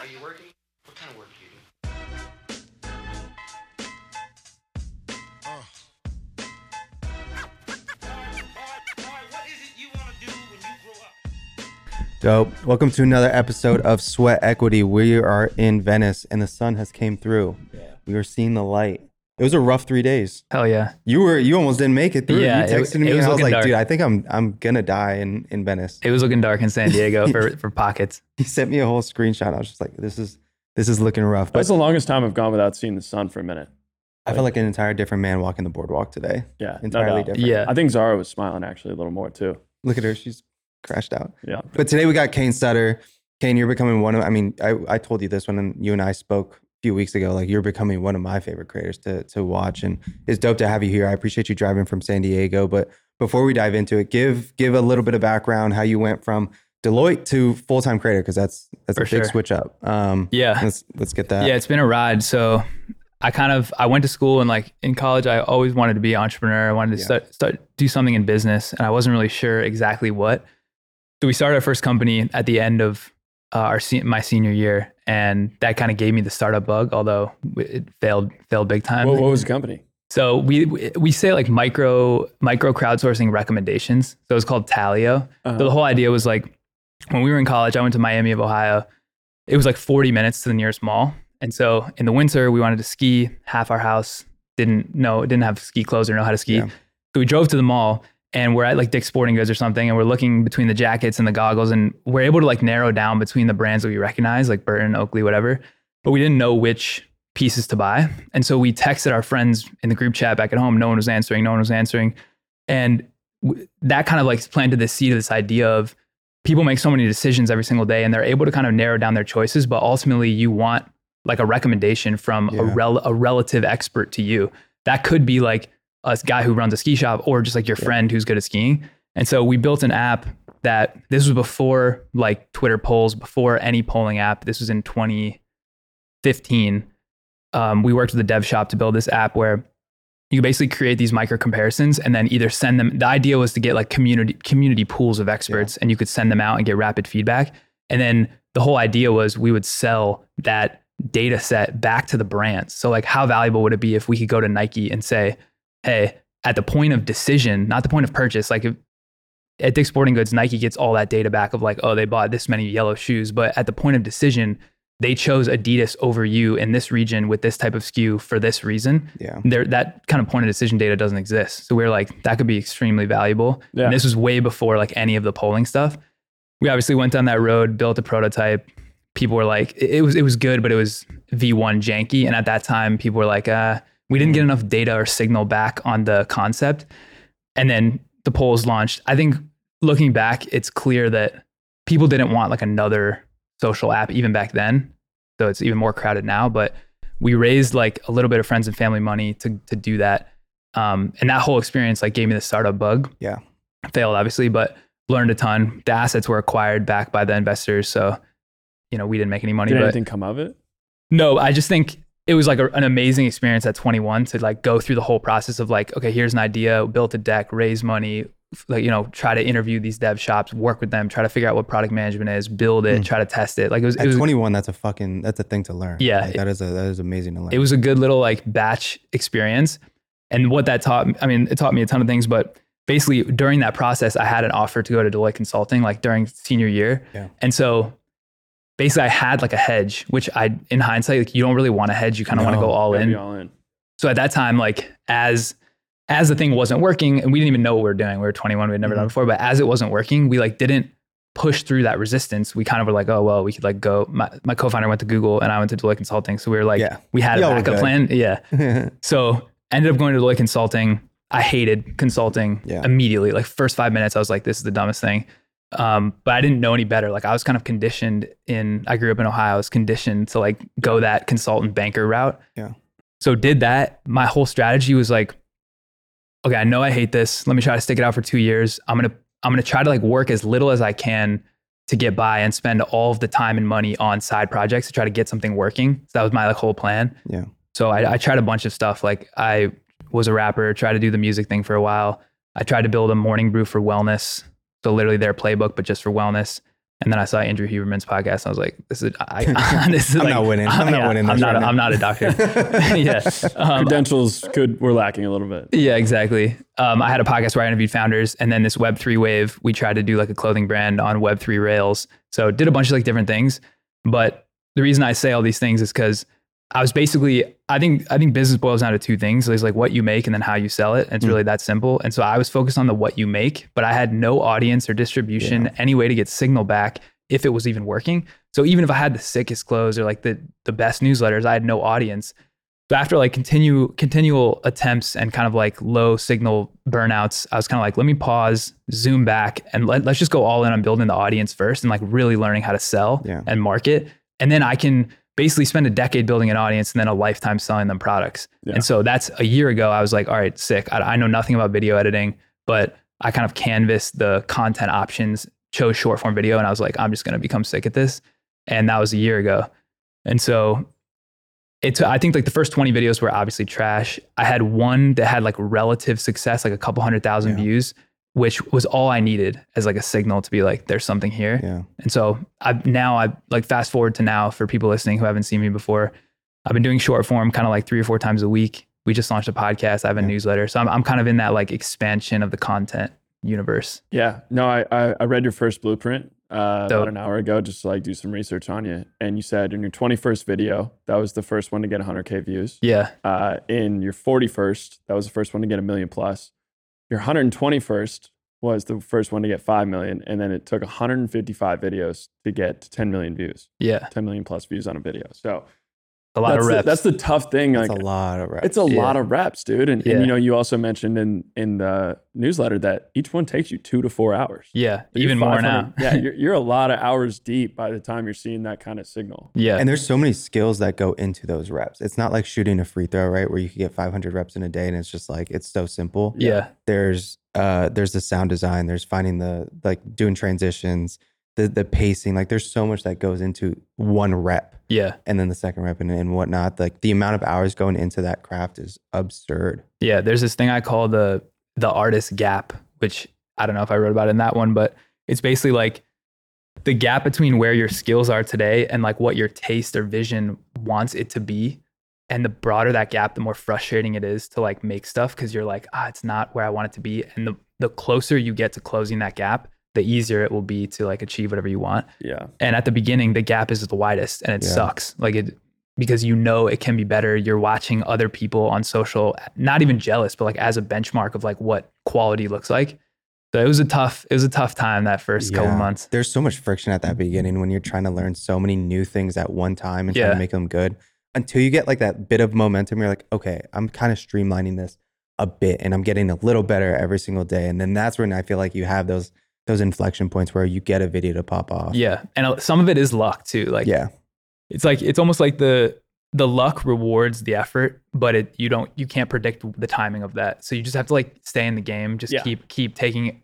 Are you working? What kind of work do you do? What is it you want to do when you grow up? Dope. Welcome to another episode of Sweat Equity. We are in Venice and the sun has came through. We are seeing the light. It was a rough three days. Hell yeah. You were you almost didn't make it through. Yeah, you texted it me was and I was like, dark. dude, I think I'm I'm gonna die in, in Venice. It was looking dark in San Diego for, for pockets. He sent me a whole screenshot. I was just like, this is this is looking rough. That's But the longest time I've gone without seeing the sun for a minute. I felt like an entire different man walking the boardwalk today. Yeah, Entirely doubt. different. Yeah. I think Zara was smiling actually a little more too. Look at her. She's crashed out. Yeah. But today we got Kane Sutter. Kane, you're becoming one of, I mean, I, I told you this when you and I spoke a few weeks ago. Like, you're becoming one of my favorite creators to, to watch. And it's dope to have you here. I appreciate you driving from San Diego. But before we dive into it, give give a little bit of background how you went from Deloitte to full time creator, because that's that's For a big sure. switch up. Um, Yeah. Let's, let's get that. Yeah, it's been a ride. So I kind of I went to school and like in college I always wanted to be an entrepreneur. I wanted to Yeah. start start do something in business and I wasn't really sure exactly what. So we started our first company at the end of uh, our my senior year and that kind of gave me the startup bug although it failed failed big time. What, what was the company? So we we say like micro micro crowdsourcing recommendations. So it's called Talio. Uh-huh. So the whole idea was like when we were in college, I went to Miami of Ohio. It was like 40 minutes to the nearest mall. And so in the winter, we wanted to ski. Half our house didn't know, didn't have ski clothes or know how to ski. Yeah. So we drove to the mall and we're at like Dick's Sporting Goods or something. And we're looking between the jackets and the goggles and we're able to like narrow down between the brands that we recognize, like Burton, Oakley, whatever. But we didn't know which pieces to buy. And so we texted our friends in the group chat back at home. No one was answering. No one was answering. And w- that kind of like planted the seed of this idea of people make so many decisions every single day and they're able to kind of narrow down their choices. But ultimately, you want like a recommendation from a, rel- a relative expert to you. That could be like a guy who runs a ski shop or just like your Yeah. friend who's good at skiing. And so we built an app that this was before like Twitter polls, before any polling app. This was in 2015. Um, we worked with a dev shop to build this app where you basically create these micro comparisons and then either send them. The idea was to get like community community pools of experts, and you could send them out and get rapid feedback. And then the whole idea was we would sell that data set back to the brands. So like, how valuable would it be if we could go to Nike and say, "Hey, at the point of decision, not the point of purchase, like if at Dick's Sporting Goods, Nike gets all that data back of like, oh, they bought this many yellow shoes, but at the point of decision, they chose Adidas over you in this region with this type of SKU for this reason. Yeah. There, that kind of point of decision data doesn't exist. So we are like, that could be extremely valuable. Yeah. And this was way before like any of the polling stuff. We obviously went down that road, built a prototype. People were like, it it was it was good, but it was V1 janky. And at that time, people were like, uh, we didn't get enough data or signal back on the concept. And then the polls launched. I think looking back, it's clear that people didn't want like another social app even back then. So it's even more crowded now. But we raised like a little bit of friends and family money to to do that. Um, and that whole experience like gave me the startup bug. Yeah. Failed obviously, but learned a ton. The assets were acquired back by the investors. So, you know, we didn't make any money. Did but anything come of it? no, I just think it was like a, an amazing experience at 21 to like go through the whole process of like, okay, here's an idea, built a deck, raise money, like you know, try to interview these dev shops, work with them, try to figure out what product management is, build it, Mm. try to test it. Like it was, it was 21, that's a fucking, that's a thing to learn. Yeah, Like, that is a, that is amazing to learn. it was a good little like batch experience. And what that taught, I mean, it taught me a ton of things, but basically during that process, I had an offer to go to Deloitte Consulting like during senior year. Yeah. And so basically I had like a hedge, which I, in hindsight, like you don't really want a hedge. You kind of want to go all in. all in. So at that time, like as as the thing wasn't working, and we didn't even know what we were doing. We were 21, we had never done it Mhm. before, but as it wasn't working, we like didn't push through that resistance. We kind of were like, oh well, we could like go. My, my co-founder went to Google, and I went to Deloitte Consulting. So we were like, Yeah. we had a Y'all backup plan. Yeah. So ended up going to Deloitte Consulting. I hated consulting Yeah. immediately. Like first five minutes, I was like, this is the dumbest thing. Um, but I didn't know any better. Like I was kind of conditioned in. I grew up in Ohio. I was conditioned to like go that consultant banker route. Yeah. So did that. My whole strategy was like, okay, I know I hate this. Let me try to stick it out for two years. I'm gonna I'm gonna try to like work as little as I can to get by and spend all of the time and money on side projects to try to get something working. So that was my like whole plan. Yeah. So I, I tried a bunch of stuff. Like I was a rapper, tried to do the music thing for a while. I tried to build a morning brew for wellness. So literally their playbook, but just for wellness. And then I saw Andrew Huberman's podcast. And I was like, "This is, I, this is I'm like- not winning. I'm not yeah, winning I'm not. right a, I'm not a doctor. yeah, um, Credentials could were lacking a little bit. yeah, exactly. Um, I had a podcast where I interviewed founders, and then this Web three wave. We tried to do like a clothing brand on Web three rails. So did a bunch of like different things. But the reason I say all these things is because I was basically. I think I think business boils down to two things. There's like what you make and then how you sell it. And it's Mm. really that simple. And so I was focused on the what you make, but I had no audience or distribution, any way to get signal back if it was even working. So even if I had the sickest clothes or like the the best newsletters, I had no audience. So after like continue continual attempts and kind of like low signal burnouts, I was kind of like, let me pause, zoom back, and let, let's just go all in on building the audience first and like really learning how to sell Yeah. and market. And then I can basically spend a decade building an audience and then a lifetime selling them products. Yeah. And so that's a year ago. I was like, all right, sick. I, I know nothing about video editing, but I kind of canvassed the content options, chose short form video, and I was like, I'm just going to become sick at this. And that was a year ago. And so it's, I think like the first 20 videos were obviously trash. I had one that had like relative success, like a couple hundred thousand Yeah. views, which was all I needed as like a signal to be like, there's something here. Yeah. And so I now I like fast forward to now for people listening who haven't seen me before. I've been doing short form kind of like three or four times a week. We just launched a podcast. I have a Yeah. newsletter. So I'm I'm kind of in that like expansion of the content universe. Yeah. No, I I, I read your first blueprint uh, about an hour ago, just to like do some research on you. And you said in your 21st video, that was the first one to get 100k views. Yeah. Uh, in your 41st, that was the first one to get a million plus. Your 121st was the first one to get 5 million. And then it took 155 videos to get 10 million views, Yeah. 10 million plus views on a video. So A lot that's of the- reps. that's the tough thing. That's like, a lot of reps. it's a Yeah. lot of reps, dude. And, Yeah. and you know, you also mentioned in in the newsletter that each one takes you two to four hours. yeah. You're Even more now. yeah, you're, you're a lot of hours deep by the time you're seeing that kind of signal. yeah. and there's so many skills that go into those reps. It's not like shooting a free throw, right? Where you could get 500 reps in a day, and it's just like it's so simple. yeah. There's uh, there's the sound design. There's finding the like doing transitions, the the pacing. Like there's so much that goes into one rep, Yeah. and then the second rep and, and whatnot. Like the amount of hours going into that craft is absurd. Yeah, there's this thing I call the the artist gap, which I don't know if I wrote about in that one, but it's basically like the gap between where your skills are today and like what your taste or vision wants it to be. And the broader that gap, the more frustrating it is to like make stuff because you're like, ah, it's not where I want it to be. And the the closer you get to closing that gap, the easier it will be to like achieve whatever you want. Yeah. And at the beginning, the gap is the widest and it Yeah. sucks. Like it because you know it can be better. You're watching other people on social, not even jealous, but like as a benchmark of like what quality looks like. So it was a tough, it was a tough time that first couple months. There's so much friction at that beginning when you're trying to learn so many new things at one time and trying to make them good. Until you get like that bit of momentum, you're like, okay, I'm kind of streamlining this a bit and I'm getting a little better every single day. And then that's when I feel like you have those those inflection points where you get a video to pop off. Yeah. And some of it is luck too. Like yeah. it's like it's almost like the the luck rewards the effort, but it you don't you can't predict the timing of that. So you just have to like stay in the game, just Yeah. keep keep taking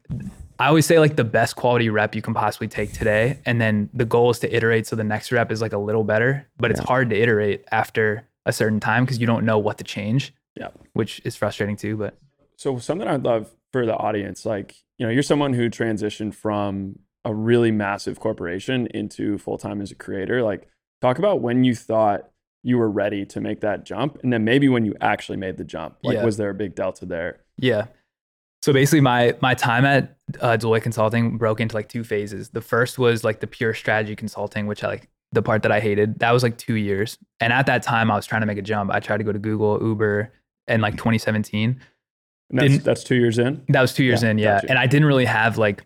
I always say like the best quality rep you can possibly take today and then the goal is to iterate so the next rep is like a little better, but it's hard to iterate after a certain time because you don't know what to change. Yeah. Which is frustrating too, but So something I'd love for the audience, like, you know, you're someone who transitioned from a really massive corporation into full time as a creator. Like, talk about when you thought you were ready to make that jump, and then maybe when you actually made the jump. Like, Yeah. was there a big delta there? Yeah. So basically, my my time at uh, Deloitte Consulting broke into like two phases. The first was like the pure strategy consulting, which I like the part that I hated. That was like two years, and at that time, I was trying to make a jump. I tried to go to Google, Uber, in like 2017. And that's, that's two years in. That was two years Yeah, in, yeah. gotcha. And I didn't really have like,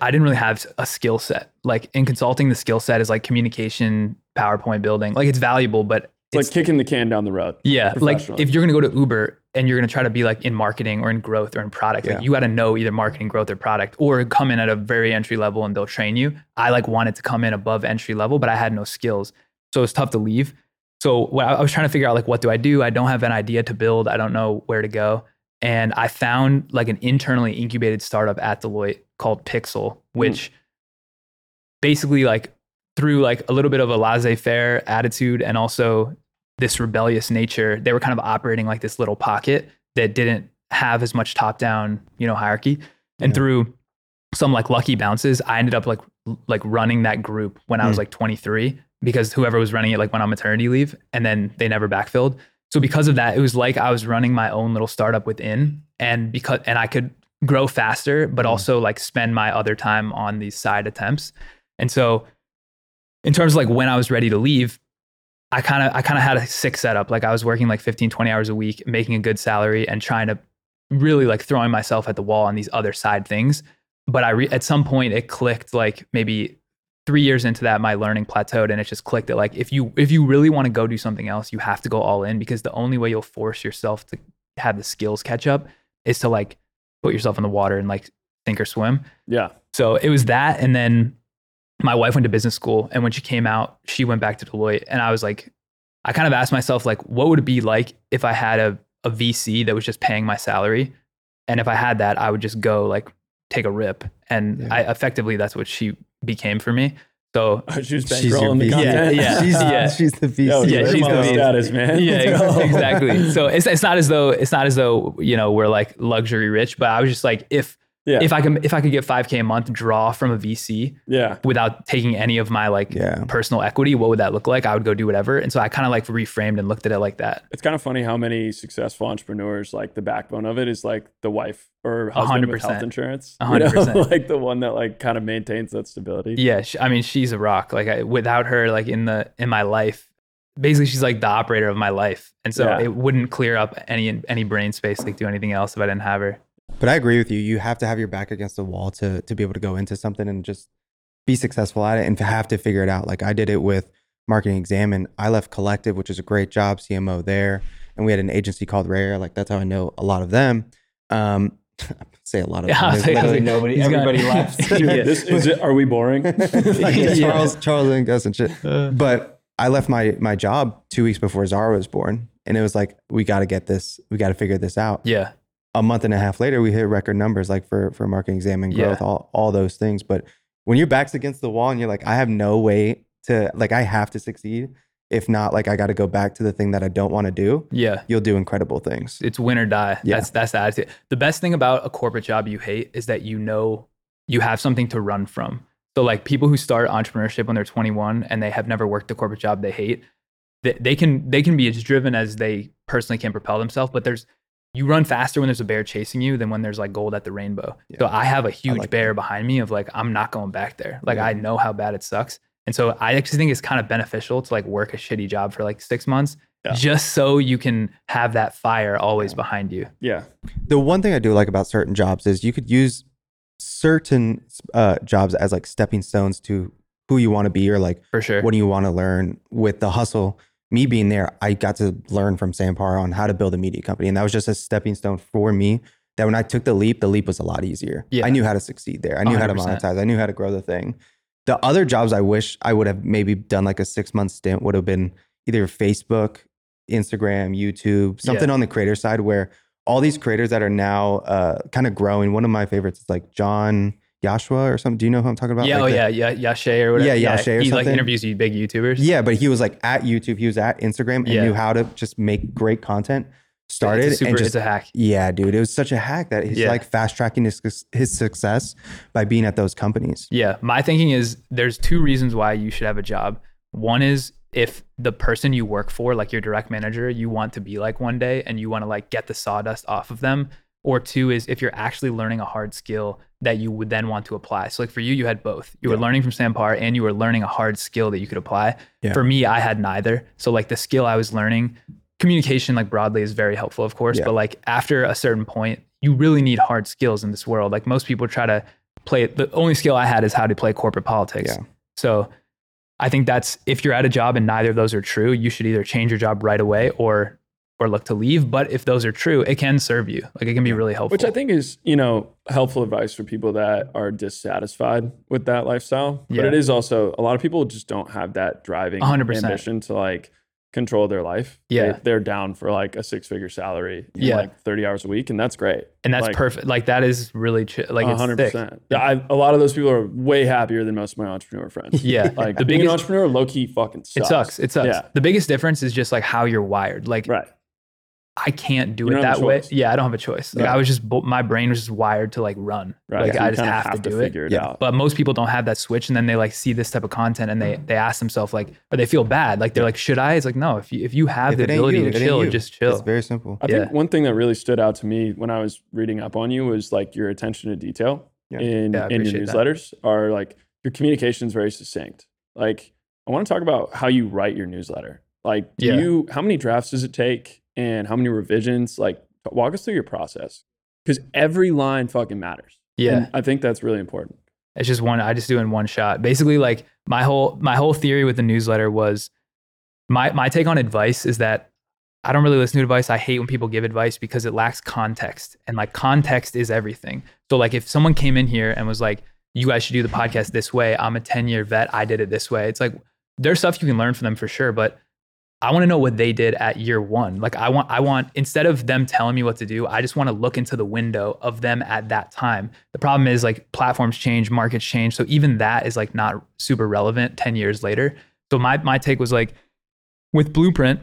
I didn't really have a skill set. Like in consulting, the skill set is like communication, PowerPoint building. Like it's valuable, but It's like kicking the can down the road. yeah, like if you're gonna go to Uber and you're gonna try to be like in marketing or in growth or in product, Yeah. like you got to know either marketing, growth, or product, or come in at a very entry level and they'll train you. I like wanted to come in above entry level, but I had no skills, so it's tough to leave. So what I was trying to figure out like what do I do? I don't have an idea to build. I don't know where to go, and I found like an internally incubated startup at Deloitte called Pixel, which basically like through like a little bit of a laissez-faire attitude and also this rebellious nature, they were kind of operating like this little pocket that didn't have as much top-down, you know, hierarchy. And Yeah. through some like lucky bounces, I ended up like like running that group when I was Mm. like 23 because whoever was running it like went on maternity leave and then they never backfilled. So because of that, it was like I was running my own little startup within and because and I could grow faster but Mm. also like spend my other time on these side attempts. And so in terms of like when I was ready to leave, I kind of I kind of had a sick setup. Like I was working like 15 20 hours a week, making a good salary and trying to really like throwing myself at the wall on these other side things. But I re- at some point it clicked like maybe 3 years into that my learning plateaued and it just clicked that like if you if you really want to go do something else, you have to go all in because the only way you'll force yourself to have the skills catch up is to like put yourself in the water and like sink or swim. Yeah. So it was that. And then my wife went to business school. And when she came out, she went back to Deloitte. And I was like, I kind of asked myself, like, what would it be like if I had a, a VC that was just paying my salary? And if I had that, I would just go like take a rip. And Yeah. I effectively, that's what she became for me. So oh, She was She's your bankrolling the VC. content. Yeah, she's, yeah. she's the VC. Yo, Yeah, yeah, she's she's the the VC. status, man. yeah, Let's ex- go. Oh. exactly. So it's, it's not as though it's not as though you know we're like luxury rich, but I was just like if Yeah. if I can if I could get five k a month draw from a VC yeah. without taking any of my like Yeah. personal equity, what would that look like? I would go do whatever. And so I kind of like reframed and looked at it like that. It's kind of funny how many successful entrepreneurs, like the backbone of it is like the wife or husband hundred with health percent. insurance. A You hundred know? like the one that like kind of maintains that stability. Yeah, sh I mean, she's a rock. Like I, without her, like in the in my life, basically she's like the operator of my life. And so Yeah. it wouldn't clear up any any brain space like do anything else if I didn't have her. But I agree with you. You have to have your back against the wall to to be able to go into something and just be successful at it and to have to figure it out. Like I did it with Marketing Examined. I left Collective, which is a great job, CMO there, and we had an agency called Rare. Like that's how I know a lot of them. Um, say a lot of Yeah, them. like- I was literally like, nobody. he's gone. Everybody left. Yeah. This is it. Are we boring? like Yeah. Charles, Charles and Gus and shit. Uh, But I left my my job two weeks before Zara was born, and it was like we got to get this. We got to figure this out. yeah, a month and a half later, we hit record numbers like for for Marketing Examined growth, Yeah. all all those things. But when your back's against the wall and you're like, I have no way to like, I have to succeed. If not, like, I got to go back to the thing that I don't want to do. yeah. You'll do incredible things. It's win or die. Yeah. That's that's the attitude. The best thing about a corporate job you hate is that you know you have something to run from. So like people who start entrepreneurship when they're 21 and they have never worked a corporate job they hate, they, they can they can be as driven as they personally can propel themselves. But there's you run faster when there's a bear chasing you than when there's like gold at the rainbow. So I have a huge like bear behind me of like I'm not going back there. Like Yeah. I know how bad it sucks. And so I actually think it's kind of beneficial to like work a shitty job for like six months Yeah. just so you can have that fire always Yeah. behind you. yeah. The one thing I do like about certain jobs is you could use certain uh, jobs as like stepping stones to who you want to be or like For sure. what do you want to learn with the hustle me being there i got to learn from Sam Parr on how to build a media company. And that was just a stepping stone for me that when i took the leap the leap was a lot easier. Yeah. i knew how to succeed there. I knew how to monetize. I knew how to grow the thing. The other jobs i wish i would have maybe done like a six month stint would have been either facebook instagram youtube something on the creator side where all these creators that are now uh, kind of growing one of my favorites is like Jon Youshaei or something. Do you know who I'm talking about? yeah, Like oh the- yeah, yeah, Youshaei or whatever. Yeah, Youshaei or he like interviews you big YouTubers. Yeah, but he was like at YouTube, he was at Instagram and Yeah. knew how to just make great content. Started it's super, and just a hack. yeah, dude, it was such a hack that he's Yeah. like fast tracking his his success by being at those companies. Yeah, my thinking is there's two reasons why you should have a job. One is if the person you work for, like your direct manager, you want to be like one day and you want to like get the sawdust off of them. Or two is if you're actually learning a hard skill that you would then want to apply. So like for you, you had both. You were learning from Sam Parr and you were learning a hard skill that you could apply. Yeah. For me, I had neither. So like the skill I was learning, communication like broadly is very helpful, of course. Yeah. But like after a certain point, you really need hard skills in this world. Like most people try to play the only skill I had is how to play corporate politics. Yeah. So I think that's if you're at a job and neither of those are true, you should either change your job right away or or look to leave. But if those are true, it can serve you. Like it can be really helpful. Which I think is, you know, helpful advice for people that are dissatisfied with that lifestyle. But Yeah. it is also a lot of people just don't have that driving 100%. ambition to like control their life. Yeah. They, are down for like a six figure salary, Yeah. like 30 hours a week. And that's great. and that's like- perfect. Like that is really chi- like it's hundred thick. percent. Yeah, I, a lot of those people are way happier than most of my entrepreneur friends. Yeah. Like the being an biggest, entrepreneur, low key fucking sucks. it sucks. It sucks. Yeah. The biggest difference is just like how you're wired. Like Right. I can't do You it that way. Yeah, I don't have a choice. Like Yeah. I was just bo- my brain was just wired to like run. Right. Like So I just kinda have, to do it. figure it Yeah. out. But most people don't have that switch, and then they like see this type of content, and they mm. they ask themselves like, or they feel bad, like they're like, should I? It's like no. If you if you have If the ability you, to it chill, you. just chill. It's very simple. I Yeah. think one thing that really stood out to me when I was reading up on you was like your attention to detail Yeah. in Yeah, in your appreciate that. newsletters are like your communication is very succinct. Like I want to talk about how you write your newsletter. Like do Yeah. you how many drafts does it take and how many revisions? Like walk us through your process because every line fucking matters. yeah. And I think that's really important. It's just one. I just do in one shot. Basically, like my whole my whole theory with the newsletter was my my take on advice is that I don't really listen to advice. I hate when people give advice because it lacks context, and like context is everything. So like if someone came in here and was like, "You guys should do the podcast this way," I'm a ten year vet. I did it this way. It's like there's stuff you can learn from them for sure, but I want to know what they did at year one. Like I want, I want instead of them telling me what to do, I just want to look into the window of them at that time. The problem is like platforms change, markets change, so even that is like not super relevant ten years later. So my my take was like with Blueprint.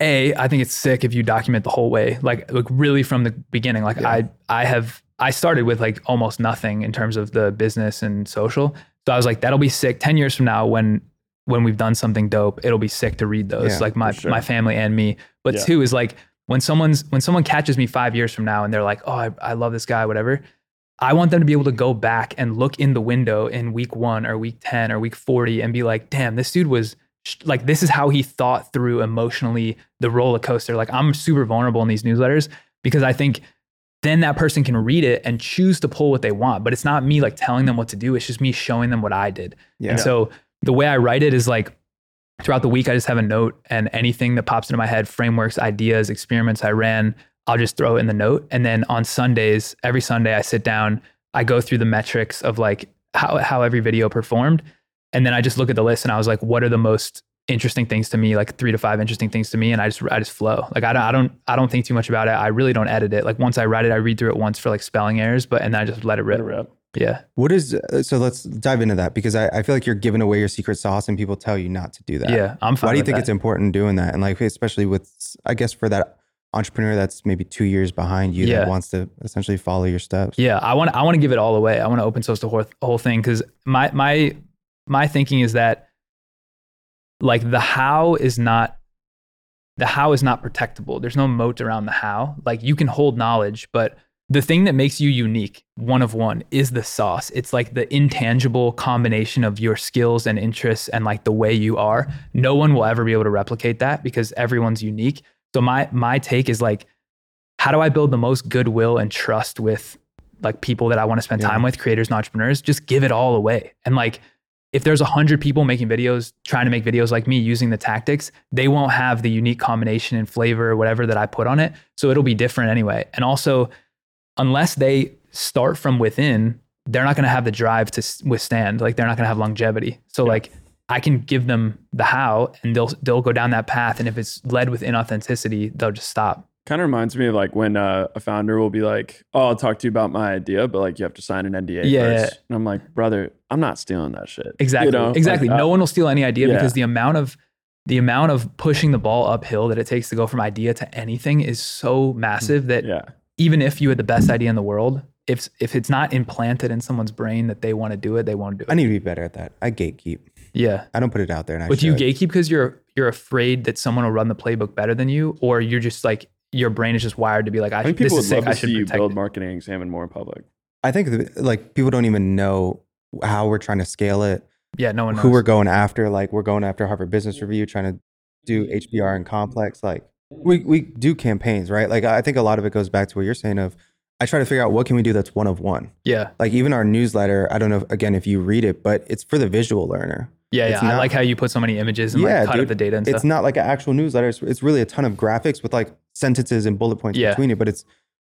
A, I think it's sick if you document the whole way, like like really from the beginning. Like Yeah. I I have I started with like almost nothing in terms of the business and social. So I was like, that'll be sick. Ten years from now, when when we've done something dope, it'll be sick to read those. Yeah, like my sure. my family and me. But Yeah. two is like when someone's when someone catches me five years from now and they're like, oh, I, I love this guy, whatever. I want them to be able to go back and look in the window in week one or week 10 or week 40 and be like, damn, this dude was like, this is how he thought through emotionally the roller coaster. Like, I'm super vulnerable in these newsletters because I think then that person can read it and choose to pull what they want. But it's not me like telling them what to do, it's just me showing them what I did. Yeah. And so the way I write it is like throughout the week, I just have a note and anything that pops into my head, frameworks, ideas, experiments I ran, I'll just throw it in the note. And then on Sundays, every Sunday, I sit down, I go through the metrics of like how, how every video performed. And then I just look at the list and I was like, what are the most interesting things to me, like three to five interesting things to me. And I just, I just flow. Like I don't, I don't, I don't think too much about it. I really don't edit it. Like once I write it, I read through it once for like spelling errors, but, and then I just let it Let it rip. Yeah. What is uh, so? Let's dive into that because I, I feel like you're giving away your secret sauce and people tell you not to do that. Yeah. I'm fine. Why do you think that. it's important doing that? And like, especially with, I guess, for that entrepreneur that's maybe two years behind you Yeah. that wants to essentially follow your steps. Yeah, I want I want to give it all away. I want to open source the whole, whole thing because my my my thinking is that like the how is not the how is not protectable. There's no moat around the how. Like you can hold knowledge, but the thing that makes you unique, one of one, is the sauce. It's like the intangible combination of your skills and interests and like the way you are. No one will ever be able to replicate that because everyone's unique. So my my take is like how do I build the most goodwill and trust with like people that I want to spend Yeah. time with, creators and entrepreneurs? Just give it all away. And like if there's a hundred people making videos, trying to make videos like me using the tactics, they won't have the unique combination and flavor or whatever that I put on it. So it'll be different anyway. And also, unless they start from within, they're not going to have the drive to withstand. Like they're not going to have longevity. So Yeah. like I can give them the how, and they'll they'll go down that path. And if it's led with inauthenticity, they'll just stop. Kind of reminds me of like when uh, a founder will be like, "Oh, I'll talk to you about my idea," but like you have to sign an NDA Yeah, first. And I'm like, "Brother, I'm not stealing that shit." Exactly. You know? exactly. Like, uh, no one will steal any idea yeah. because the amount of the amount of pushing the ball uphill that it takes to go from idea to anything is so massive that Yeah, even if you had the best idea in the world, if if it's not implanted in someone's brain that they want to do it, they won't do it. I need to be better at that. I gatekeep. yeah. I don't put it out there. And I But do you gatekeep because you're you're afraid that someone will run the playbook better than you, or you're just like your brain is just wired to be like, I, I think people is would sick. love I to should see you protect build it. Marketing Examined more in public. I think that, like people don't even know how we're trying to scale it, Yeah, no one knows. who we're going after. Like we're going after Harvard Business Review, trying to do HBR and complex. Like we we do campaigns, right? Like I think a lot of it goes back to what you're saying of I try to figure out what can we do that's one of one. yeah, Like even our newsletter, I don't know again if you read it, but it's for the visual learner. yeah, It's yeah. I like how you put so many images and Yeah, like cut dude. up the data and It's stuff. not like an actual newsletter. It's, it's really a ton of graphics with like sentences and bullet points Yeah. between it, but it's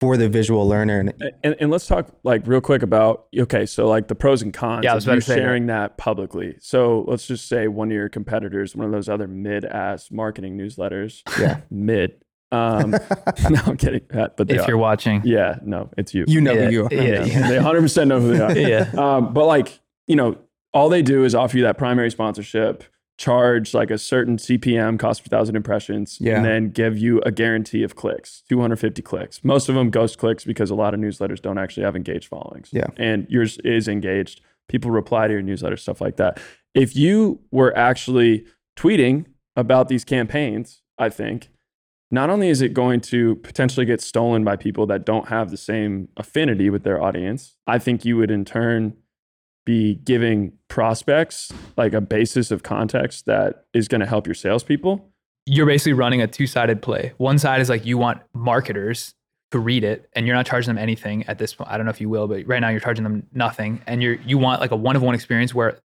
for the visual learner. And And, and let's talk like real quick about okay, so like the pros and cons Yeah, of you to say that. sharing that publicly. So let's just say one of your competitors, one of those other mid-ass marketing newsletters, yeah, mid. Um, no, I'm kidding, but if are. you're watching, yeah, no, it's you. you know Yeah, who you are. yeah, yeah. they 100 percent know who they are. yeah, Um, but like, you know, all they do is offer you that primary sponsorship. Charge like a certain CPM cost per thousand impressions Yeah. and then give you a guarantee of clicks, 250 clicks. Most of them ghost clicks because a lot of newsletters don't actually have engaged followings. Yeah. And yours is engaged. People reply to your newsletter, stuff like that. If you were actually tweeting about these campaigns, I think not only is it going to potentially get stolen by people that don't have the same affinity with their audience, I think you would in turn be giving prospects like a basis of context that is going to help your salespeople. You're basically running a two sided play. One side is like you want marketers to read it and you're not charging them anything at this point. I don't know if you will, but right now you're charging them nothing. And you're you want like a one of one experience where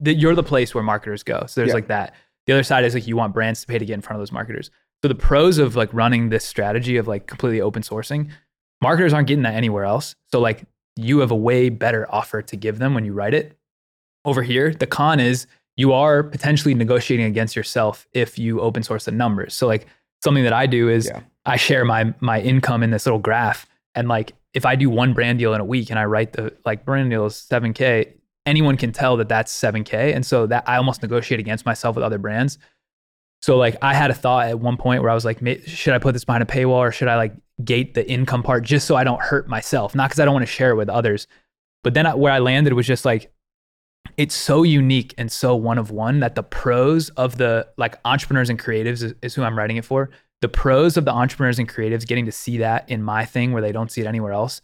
the, you're the place where marketers go. So there's Yeah. like that. The other side is like you want brands to pay to get in front of those marketers. So the pros of like running this strategy of like completely open sourcing, marketers aren't getting that anywhere else. So like you have a way better offer to give them when you write it. Over here, the con is you are potentially negotiating against yourself if you open source the numbers. So like something that I do is Yeah. I share my my income in this little graph and like if I do one brand deal in a week and I write the like brand deal is 7k, anyone can tell that that's 7k and so that I almost negotiate against myself with other brands. So like I had a thought at one point where I was like, should I put this behind a paywall or should I like gate the income part just so I don't hurt myself? Not because I don't want to share it with others, but then I, where I landed was just like, it's so unique and so one of one that the pros of the like entrepreneurs and creatives is, is who I'm writing it for. The pros of the entrepreneurs and creatives getting to see that in my thing where they don't see it anywhere else,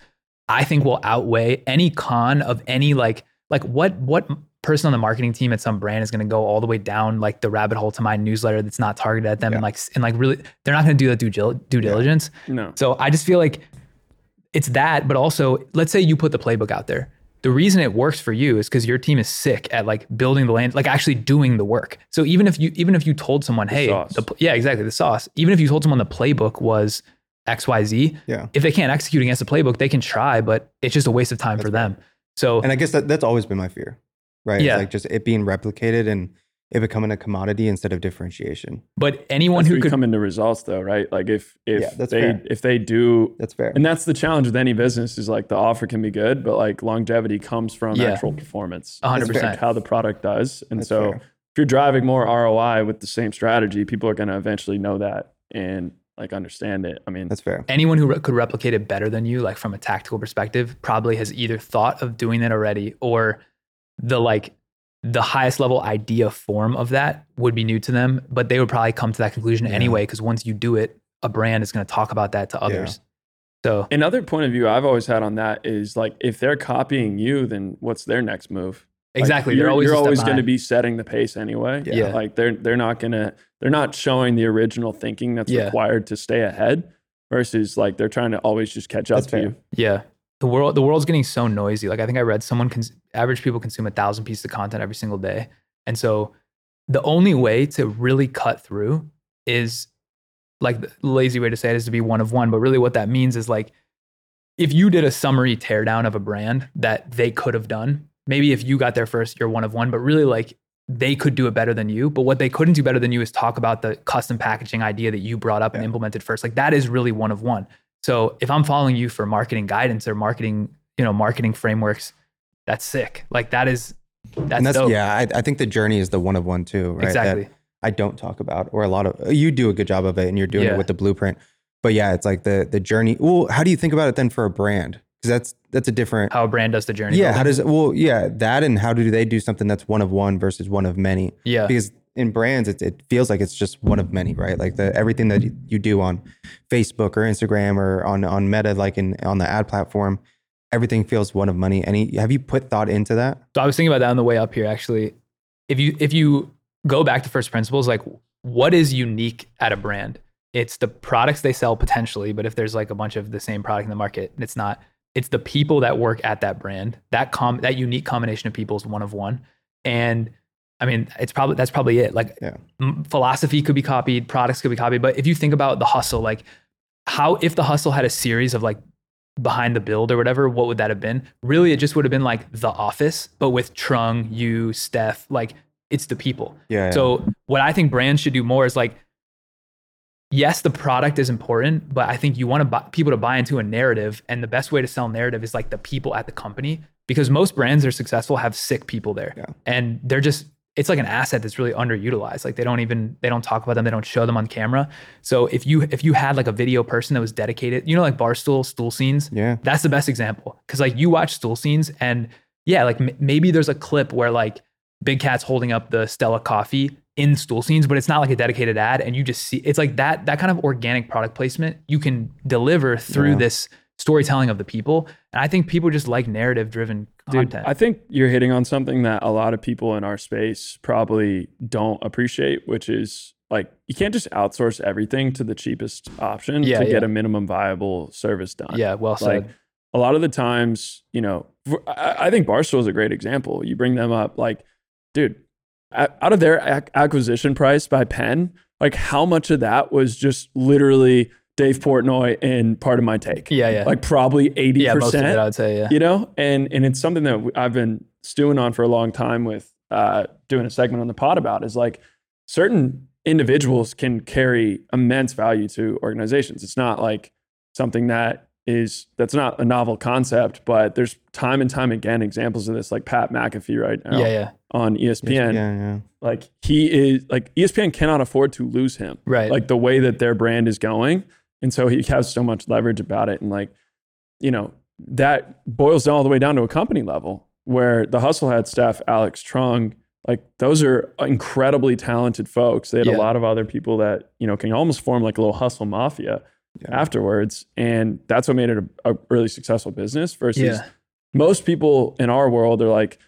I think will outweigh any con of any like like what what person on the marketing team at some brand is going to go all the way down like the rabbit hole to my newsletter that's not targeted at them and like and like really they're not going to do that due, due diligence. No. So I just feel like it's that, but also let's say you put the playbook out there. The reason it works for you is because your team is sick at like building the land, like actually doing the work. So even if you even if you told someone, hey, the, yeah, exactly the sauce. Even if you told someone the playbook was X Y Z, Yeah. if they can't execute against the playbook, they can try, but it's just a waste of time for them. So And I guess that, that's always been my fear, right? Yeah. It's like just it being replicated and it becoming a commodity instead of differentiation. But anyone That's who could, come into results though, right? Like if if Yeah, that's they fair. if they do That's fair. and that's the challenge with any business is like the offer can be good, but like longevity comes from Yeah. actual performance. 100% how the product does. And That's so fair. if you're driving more ROI with the same strategy, people are going to eventually know that and like understand it. I mean, That's fair. anyone who re- could replicate it better than you, like from a tactical perspective, probably has either thought of doing it already or the like the highest level idea form of that would be new to them, but they would probably come to that conclusion Yeah. anyway because once you do it, a brand is going to talk about that to others. So another point of view I've always had on that is like if they're copying you, then what's their next move? Like, exactly, you're they're always you're a step always going to be setting the pace anyway. Yeah. Yeah. Like they're they're not gonna they're not showing the original thinking that's Yeah. required to stay ahead versus like they're trying to always just catch up That's to fair. you. Yeah. The world the world's getting so noisy. Like I think I read someone cons- average people consume a thousand pieces of content every single day. And so the only way to really cut through is like the lazy way to say it is to be one of one. But really what that means is like if you did a summary teardown of a brand that they could have done, maybe if you got there first, you're one of one, but really like they could do it better than you. But what they couldn't do better than you is talk about the custom packaging idea that you brought up and implemented first. Like that is really one of one. So if I'm following you for marketing guidance or marketing, you know, marketing frameworks, that's sick. Like that is that's, and that's dope. yeah, I, I think the journey is the one of one too, right? exactly. That I don't talk about, or a lot of you do a good job of it, and you're doing Yeah. it with the blueprint. But yeah, it's like the the journey. Well, how do you think about it then for a brand? Because that's that's a different. How a brand does the journey. yeah, how does it? Well, yeah, that and how do they do something that's one of one versus one of many? yeah. Because in brands, it, it feels like it's just one of many, right? Like the everything that you- do on Facebook or Instagram or on on Meta, like in on the ad platform, everything feels one of many. Any have you put thought into that? So I was thinking about that on the way up here. Actually, if you if you go back to first principles, like what is unique at a brand? It's the products they sell potentially, but if there's like a bunch of the same product in the market, and it's not. It's the people that work at that brand. That com that unique combination of people is one of one. And I mean, it's probably that's probably it. Like Yeah. m- philosophy could be copied, products could be copied, but if you think about the hustle, like how if the hustle had a series of like behind the build or whatever, what would that have been? Really, it just would have been like The Office, but with Trung, you, Steph, like it's the people. Yeah. yeah. So what I think brands should do more is like, yes, the product is important, but I think you want to buy, people to buy into a narrative, and the best way to sell narrative is like the people at the company because most brands that are successful have sick people there, Yeah. and they're just it's like an asset that's really underutilized. Like they don't even they don't talk about them, they don't show them on camera. So if you if you had like a video person that was dedicated, you know, like barstool stool scenes, Yeah. that's the best example because like you watch stool scenes and yeah, like m- maybe there's a clip where like Big Cat's holding up the Stella coffee in stool scenes, but it's not like a dedicated ad, and you just see it's like that that kind of organic product placement you can deliver through Yeah. this storytelling of the people. And I think people just like narrative driven Dude, content. I think you're hitting on something that a lot of people in our space probably don't appreciate, which is like you can't just outsource everything to the cheapest option Yeah, to get a minimum viable service done. yeah, well Like said. a lot of the times, you know, I, I think Barstool is a great example. You bring them up, like, dude, out of their acquisition price by Penn, like how much of that was just literally Dave Portnoy and part of my take? yeah, yeah. Like probably 80%. yeah, most of it I would say, yeah. you know and and it's something that I've been stewing on for a long time with uh doing a segment on the pod about is like certain individuals can carry immense value to organizations it's not like something that is that's not a novel concept but there's time and time again examples of this like pat mcafee right now Yeah, yeah. on E espn Yeah, yeah. like he is like espn cannot afford to lose him Right. like the way that their brand is going. And so he has so much leverage about it. And like, you know, that boils down all the way down to a company level where the hustle had Steph, Alex Trung, like those are incredibly talented folks. They had Yeah. a lot of other people that, you know, can almost form like a little hustle mafia Yeah. afterwards. And that's what made it a, a really successful business versus yeah. most people in our world are like,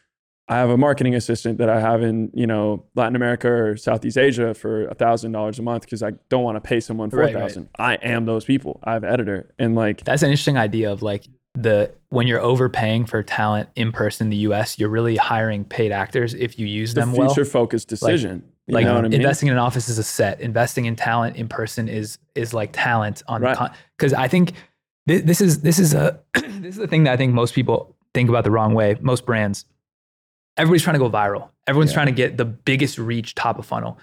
I have a marketing assistant that I have in, you know, Latin America or Southeast Asia for a thousand dollars a month because I don't want to pay someone four thousand. Right, thousand. I am those people. I have an editor. And like That's an interesting idea of like the when you're overpaying for talent in person in the US, you're really hiring paid actors if you use the them well. future focused decision. you like know what I mean? investing in an office is a set investing in talent in person is is like talent on Right. the because i think thi- this is this is a this is the thing that i think most people think about the wrong way most brands everybody's trying to go viral everyone's Yeah. trying to get the biggest reach top of funnel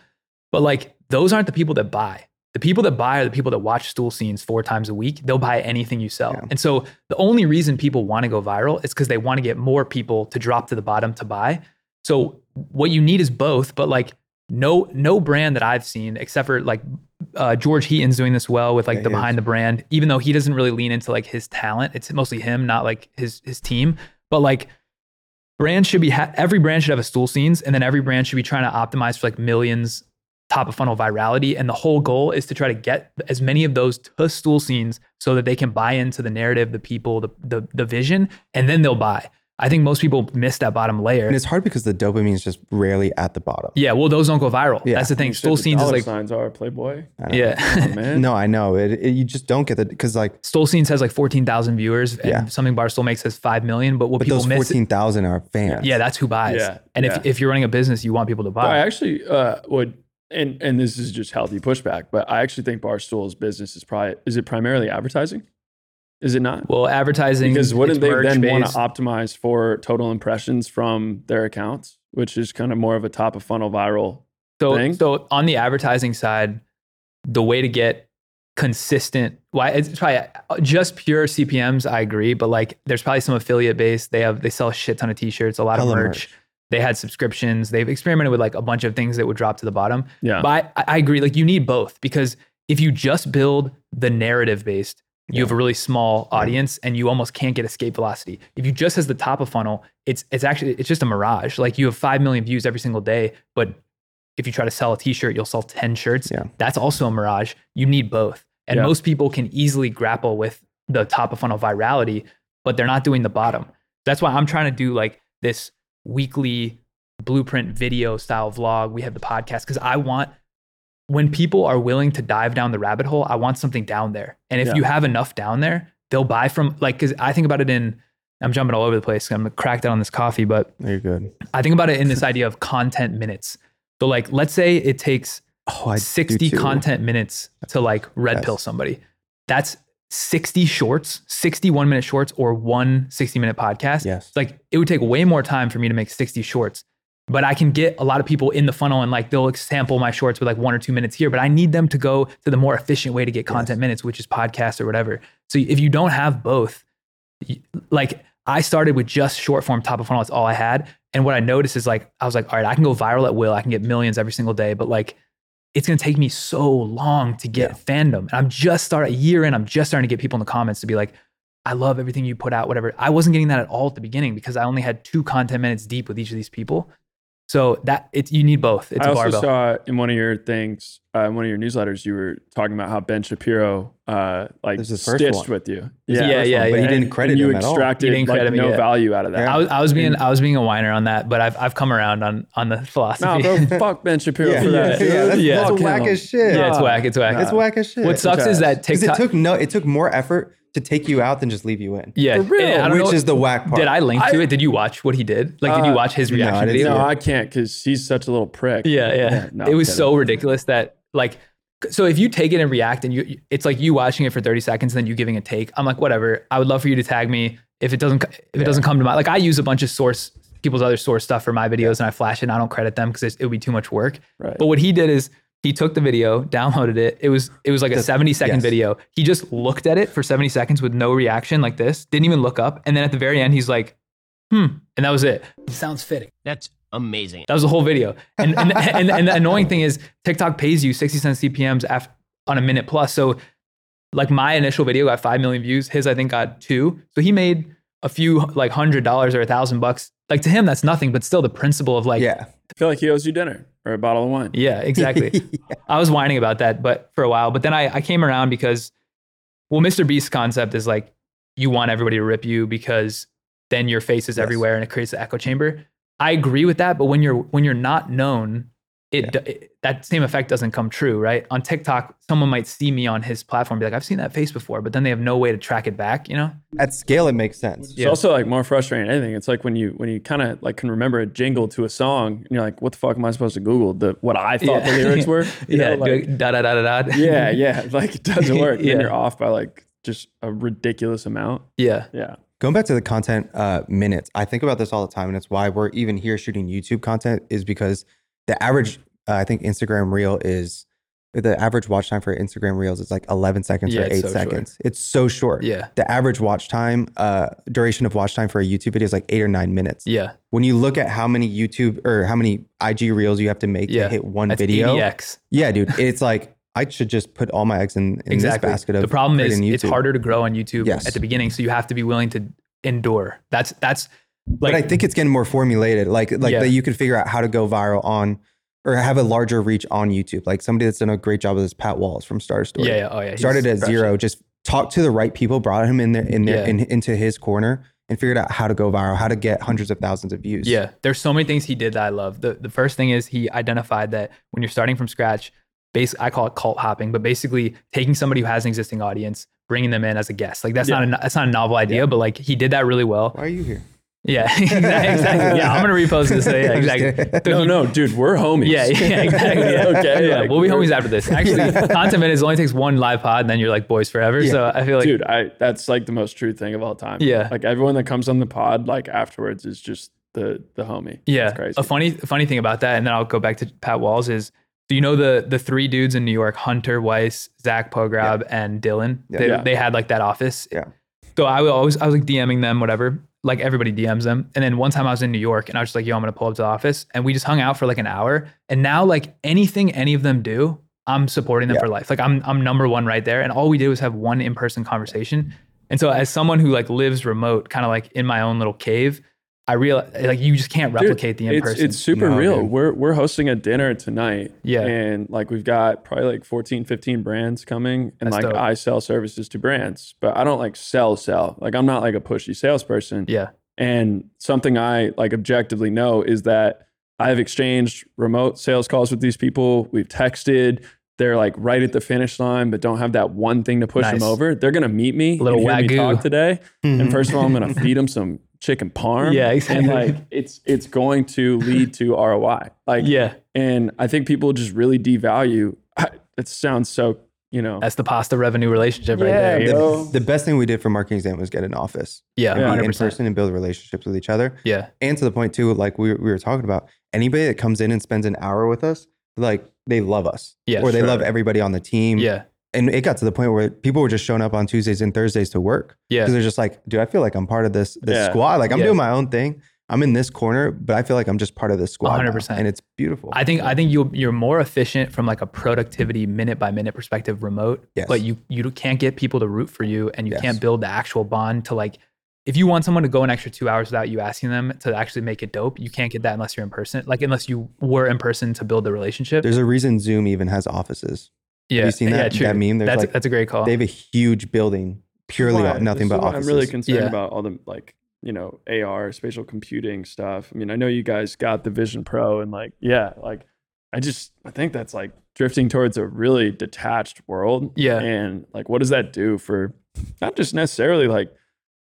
but like those aren't the people that buy the people that buy are the people that watch stool scenes four times a week they'll buy anything you sell Yeah. and so the only reason people want to go viral is because they want to get more people to drop to the bottom to buy so what you need is both but like no no brand that I've seen except for like uh, George Heaton's doing this well with like Yeah, the he is. behind the brand, even though he doesn't really lean into like his talent. It's mostly him, not like his his team. But like brands should be ha- every brand should have a stool scenes, and then every brand should be trying to optimize for like millions top of funnel virality. And the whole goal is to try to get as many of those to stool scenes so that they can buy into the narrative, the people, the the, the vision, and then they'll buy. I think most people miss that bottom layer. And it's hard because the dopamine is just rarely at the bottom. yeah, well, those don't go viral. Yeah. That's the thing. Shit, Stool the scenes is like signs are Playboy. Yeah. Oh, man. No, I know. It, it- you just don't get the because like Stool Scenes has like 14,000 viewers and Yeah. something Barstool makes has 5 million. But what but people those miss, fourteen thousand are fans. yeah, that's who buys. Yeah, and yeah. if, if you're running a business, you want people to But I actually uh, would, and and this is just healthy pushback, but I actually think Barstool's business is probably is it primarily advertising? Is it not? well, advertising. Because wouldn't they then want to optimize for total impressions from their accounts, which is kind of more of a top of funnel viral? So, thing? so on the advertising side, the way to get consistent, why it's probably uh, just pure CPMS. I agree, but like there's probably some affiliate base. They have they sell a shit ton of t-shirts, a lot Hella of merch. merch. They had subscriptions. They've experimented with like a bunch of things that would drop to the bottom. Yeah. But I, I agree. Like you need both because if you just build the narrative based, you have a really small audience and you almost can't get escape velocity. If you just has the top of funnel, it's it's actually it's just a mirage. Like you have five million views every single day, but if you try to sell a t-shirt, you'll sell 10 shirts. Yeah. That's also a mirage. You need both. And Yeah. most people can easily grapple with the top of funnel virality, but they're not doing the bottom. That's why I'm trying to do like this weekly blueprint video style vlog. We have the podcast because I want when people are willing to dive down the rabbit hole, I want something down there. And if Yeah. you have enough down there, they'll buy from like because I think about it in I'm jumping all over the place. I'm cracked out on this coffee, but you're good. I think about it in this idea of content minutes. So like let's say it takes Oh, 60 content minutes to like red Yes. pill somebody. That's 60 shorts, 61 minute shorts or one 60 minute podcast. Yes. Like it would take way more time for me to make 60 shorts. But I can get a lot of people in the funnel and like they'll sample my shorts with like one or two minutes here. But I need them to go to the more efficient way to get content minutes, which is podcast or whatever. So if you don't have both, like I started with just short form top of funnel, that's all I had. And what I noticed is like, I was like, all right, I can go viral at will. I can get millions every single day, but like, it's going to take me so long to get fandom. And I'm just starting a year in, I'm just starting to get people in the comments to be like, I love everything you put out, whatever. I wasn't getting that at all at the beginning because I only had two content minutes deep with each of these people. So that it's you need both. It's I a also barbell. saw in one of your things, uh, in one of your newsletters, you were talking about how Ben Shapiro, uh, like This is the first stitched one. with you. Yeah, yeah, But yeah. he didn't credit and you him at all. extracted He didn't like, me, no yeah. value out of that. Yeah. I was, I was being I was being a whiner on that, but I've I've come around on on the philosophy. No, bro, fuck Ben Shapiro Yeah, for that. yeah, that's, Yeah. that's whack him. as shit. yeah, it's whack. It's whack. It's whack as shit. What sucks is that because TikTok. it took no, it took more effort to take you out than just leave you in. yeah, For real, and I don't which know- is the whack part. Did I link to I- it? Did you watch what he did? Like, did you Uh, watch his no, I reaction didn't video? No. I can't because he's such a little prick. Yeah, yeah. no, it was so ridiculous that like so if you take it and react and you it's like you watching it for 30 seconds and then you giving a take. I'm like, whatever. I would love for you to tag me if it doesn't if it doesn't come to my like I use a bunch of source people's other source stuff for my videos and I flash it and I don't credit them because it would be too much work. Right. But what he did is he took the video, downloaded it. It was it was like a 70 second yes. video. He just looked at it for 70 seconds with no reaction like this, didn't even look up. And then at the very end, he's like, hmm. And that was it. Sounds fitting. That's amazing. That was the whole video. And and, and, and the annoying thing is TikTok pays you 60 cents CPMs af- on a minute plus. So like my initial video got 5 million views. His I think got 2. So he made a few like hundred dollars or a thousand bucks. Like to him that's nothing, but still the principle of like Yeah. I feel like he owes you dinner or a bottle of wine. yeah, exactly. I was whining about that, but for a while. But then I, I came around because, well, Mr. Beast's concept is like you want everybody to rip you because then your face is Yes. everywhere and it creates the echo chamber. I agree with that, but when you're when you're not known, it, it that same effect doesn't come true, right? On TikTok, someone might see me on his platform, and be like, "I've seen that face before," but then they have no way to track it back. You know? At scale, it makes sense. It's also like more frustrating than anything. It's like when you when you kind of like can remember a jingle to a song and you're like, what the fuck am I supposed to Google? The what I thought Yeah. the lyrics were? You yeah, know, like- da da da da da. yeah, yeah. Like it doesn't work. Yeah. Then you're off by like just a ridiculous amount. yeah, Yeah. Going back to the content uh, minutes, I think about this all the time, and it's why we're even here shooting YouTube content is because the average, uh, I think Instagram Reel is the average watch time for Instagram Reels is like 11 seconds Yeah, or eight so short. seconds. It's so short. Yeah. The average watch time, uh, duration of watch time for a YouTube video is like eight or nine minutes. yeah, When you look at how many YouTube or how many IG Reels you have to make yeah. to hit one That's video, 80x. yeah, dude, it's like I should just put all my eggs in, in this basket of the problem is it's harder to grow on YouTube Yes. at the beginning, so you have to be willing to endure. That's that's like but I think it's getting more formulated, like like Yeah. that you can figure out how to go viral on or have a larger reach on YouTube. Like somebody that's done a great job of this, Pat Walls from Starter Story. yeah, yeah, oh yeah. he's Started at crushing. zero, just talked to the right people, brought him in there in there Yeah. in, into his corner, and figured out how to go viral, how to get hundreds of thousands of views. Yeah, there's so many things he did that I love. The the first thing is he identified that when you're starting from scratch, base I call it cult hopping, but basically taking somebody who has an existing audience, bringing them in as a guest. Like that's Yeah. not a that's not a novel idea, but like he did that really well. Why are you here? Yeah, exactly. Yeah, I'm gonna repost this. So yeah, exactly. kidding. No, no, dude, we're homies. Yeah, yeah, exactly. Yeah. okay. yeah, like, we'll be homies after this. Actually, content minutes only takes one live pod, and then you're like boys forever. Yeah. So I feel like dude, I that's like the most true thing of all time. Yeah. Like everyone that comes on the pod, like afterwards is just the the homie. Yeah. It's crazy. A funny funny thing about that, and then I'll go back to Pat Walls is do you know the the three dudes in New York, Hunter Weiss, Zach Pogrob, and Dylan? Yeah. They, Yeah. they had like that office. Yeah. So I would always I was like DMing them, whatever. Like everybody DMs them. And then one time I was in New York and I was just like, yo, I'm gonna pull up to the office. And we just hung out for like an hour. And now like anything any of them do, I'm supporting them Yeah. for life. Like I'm I'm number one right there. And all we did was have one in-person conversation. And so as someone who like lives remote, kind of like in my own little cave, I realize like you just can't Dude, replicate the in person. it's super No, real. dude. We're we're hosting a dinner tonight. Yeah. And like we've got probably like 14, 15 brands coming. And That's like dope. I sell services to brands. But I don't like sell sell. Like I'm not like a pushy salesperson. yeah. And something I like objectively know is that I've exchanged remote sales calls with these people. We've texted. They're like right at the finish line, but don't have that one thing to push Nice. them over. They're gonna meet me, a Little and hear me talk today. And mm-hmm. first of all, I'm gonna feed them some chicken parm. Yeah, exactly. And like it's it's going to lead to ROI. Like Yeah. and I think people just really devalue. It sounds so you know. That's the pasta revenue relationship right Yeah, there. The, the best thing we did for marketing exam was get an office, Yeah. Yeah. be in person, and build relationships with each other. Yeah. and to the point too, like we, we were talking about, anybody that comes in and spends an hour with us, like they love us, Yeah, or they sure. love everybody on the team. Yeah. And it got to the point where people were just showing up on Tuesdays and Thursdays to work Yeah. because they're just like, dude, I feel like I'm part of this this Yeah. squad. Like I'm Yeah. doing my own thing, I'm in this corner, but I feel like I'm just part of this squad. 100%. and it's beautiful. I think I think you you're more efficient from like a productivity minute by minute perspective remote. Yes. But you you can't get people to root for you, and you Yes. can't build the actual bond to like. If you want someone to go an extra two hours without you asking them to actually make it dope, you can't get that unless you're in person. Like unless you were in person to build the relationship. There's a reason Zoom even has offices. Yeah, you seen yeah, that- true. that meme? There's That's like- that's a great call. They have a huge building purely Why- nothing this but is offices. I'm really concerned Yeah. about all the like you know AR spatial computing stuff. I mean, I know you guys got the Vision Pro and like yeah, like I just I think that's like drifting towards a really detached world. Yeah. and like what does that do for not just necessarily like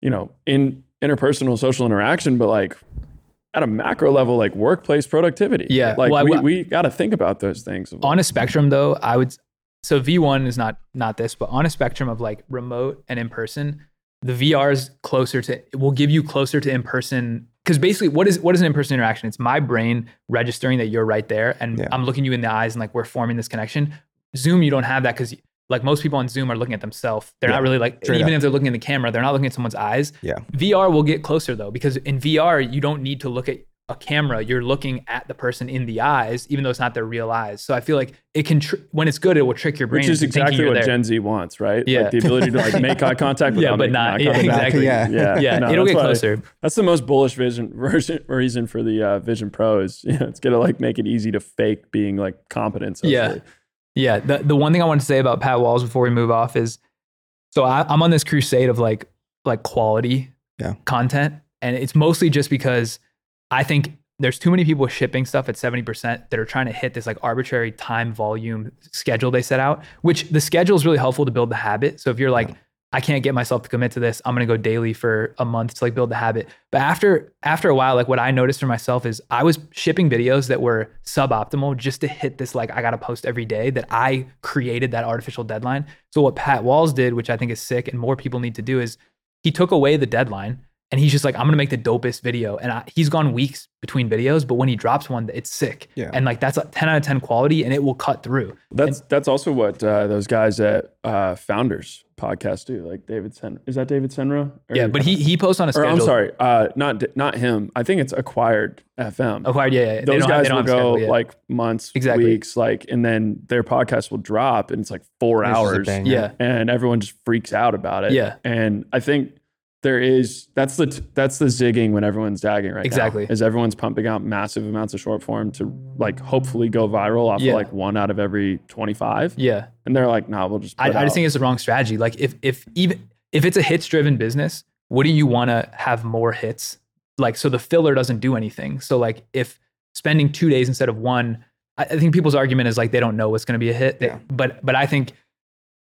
you know in interpersonal social interaction, but like at a macro level, like workplace productivity. Yeah. like Well, I- we we got to think about those things. like, on a spectrum though i would so v1 is not not this but on a spectrum of like remote and in person the vr is closer to it will give you closer to in person because basically what is what is an in-person interaction it's my brain registering that you're right there and Yeah. i'm looking you in the eyes and like we're forming this connection zoom you don't have that because like most people on zoom are looking at themselves they're Yeah. not really like Straight even up. if they're looking at the camera they're not looking at someone's eyes Yeah. VR will get closer though, because in VR, you don't need to look at a camera. You're looking at the person in the eyes, even though it's not their real eyes. So I feel like it can, tr- when it's good, it will trick your brain. which is exactly what there. Gen Z wants, right? Yeah. like the ability to like make eye contact, Yeah, without but not- yeah, exactly. Yeah. yeah, Yeah, no, it'll that's get why- closer. That's the most bullish vision version reason for the uh, Vision Pro is you know, it's gonna like make it easy to fake being like competent. Yeah. Yeah. The, the one thing I want to say about Pat Walls before we move off is so I, I'm on this crusade of like like quality Yeah. content. And it's mostly just because I think there's too many people shipping stuff at 70% that are trying to hit this like arbitrary time volume schedule they set out, which the schedule is really helpful to build the habit. So if you're like, I can't get myself to commit to this, I'm gonna go daily for a month to like build the habit. But after after a while, like what I noticed for myself is I was shipping videos that were suboptimal just to hit this like I gotta post every day that I created that artificial deadline. So what Pat Walls did, which I think is sick and more people need to do, is he took away the deadline and he's just like, I'm gonna make the dopest video. And I, he's gone weeks between videos, but when he drops one, it's sick. Yeah. And like that's a 10 out of 10 quality and it will cut through. That's that's also what uh, those guys at uh, Founders podcast do. Like David Sen, is that David Senra? Or- Yeah, but he he posts on a Or schedule. I'm sorry, uh, not not him. I think it's Acquired FM. Acquired, yeah, yeah. They those don't have- guys they don't will go schedule yet. like months, Exactly. weeks, like, and then their podcast will drop, and it's like four It's hours, yeah. and everyone just freaks out about it. Yeah. and I think there is that's the that's the zigging when everyone's zagging right Exactly. now. Is everyone's pumping out massive amounts of short form to like hopefully go viral off Yeah. of like one out of every twenty five, Yeah. and they're like, nah, we'll just. I, put I just out- think it's the wrong strategy. Like if if even if it's a hits driven business, what do you want to have more hits? Like so the filler doesn't do anything. So like if spending two days instead of one, I, I think people's argument is like they don't know what's going to be a hit. They- Yeah. But but I think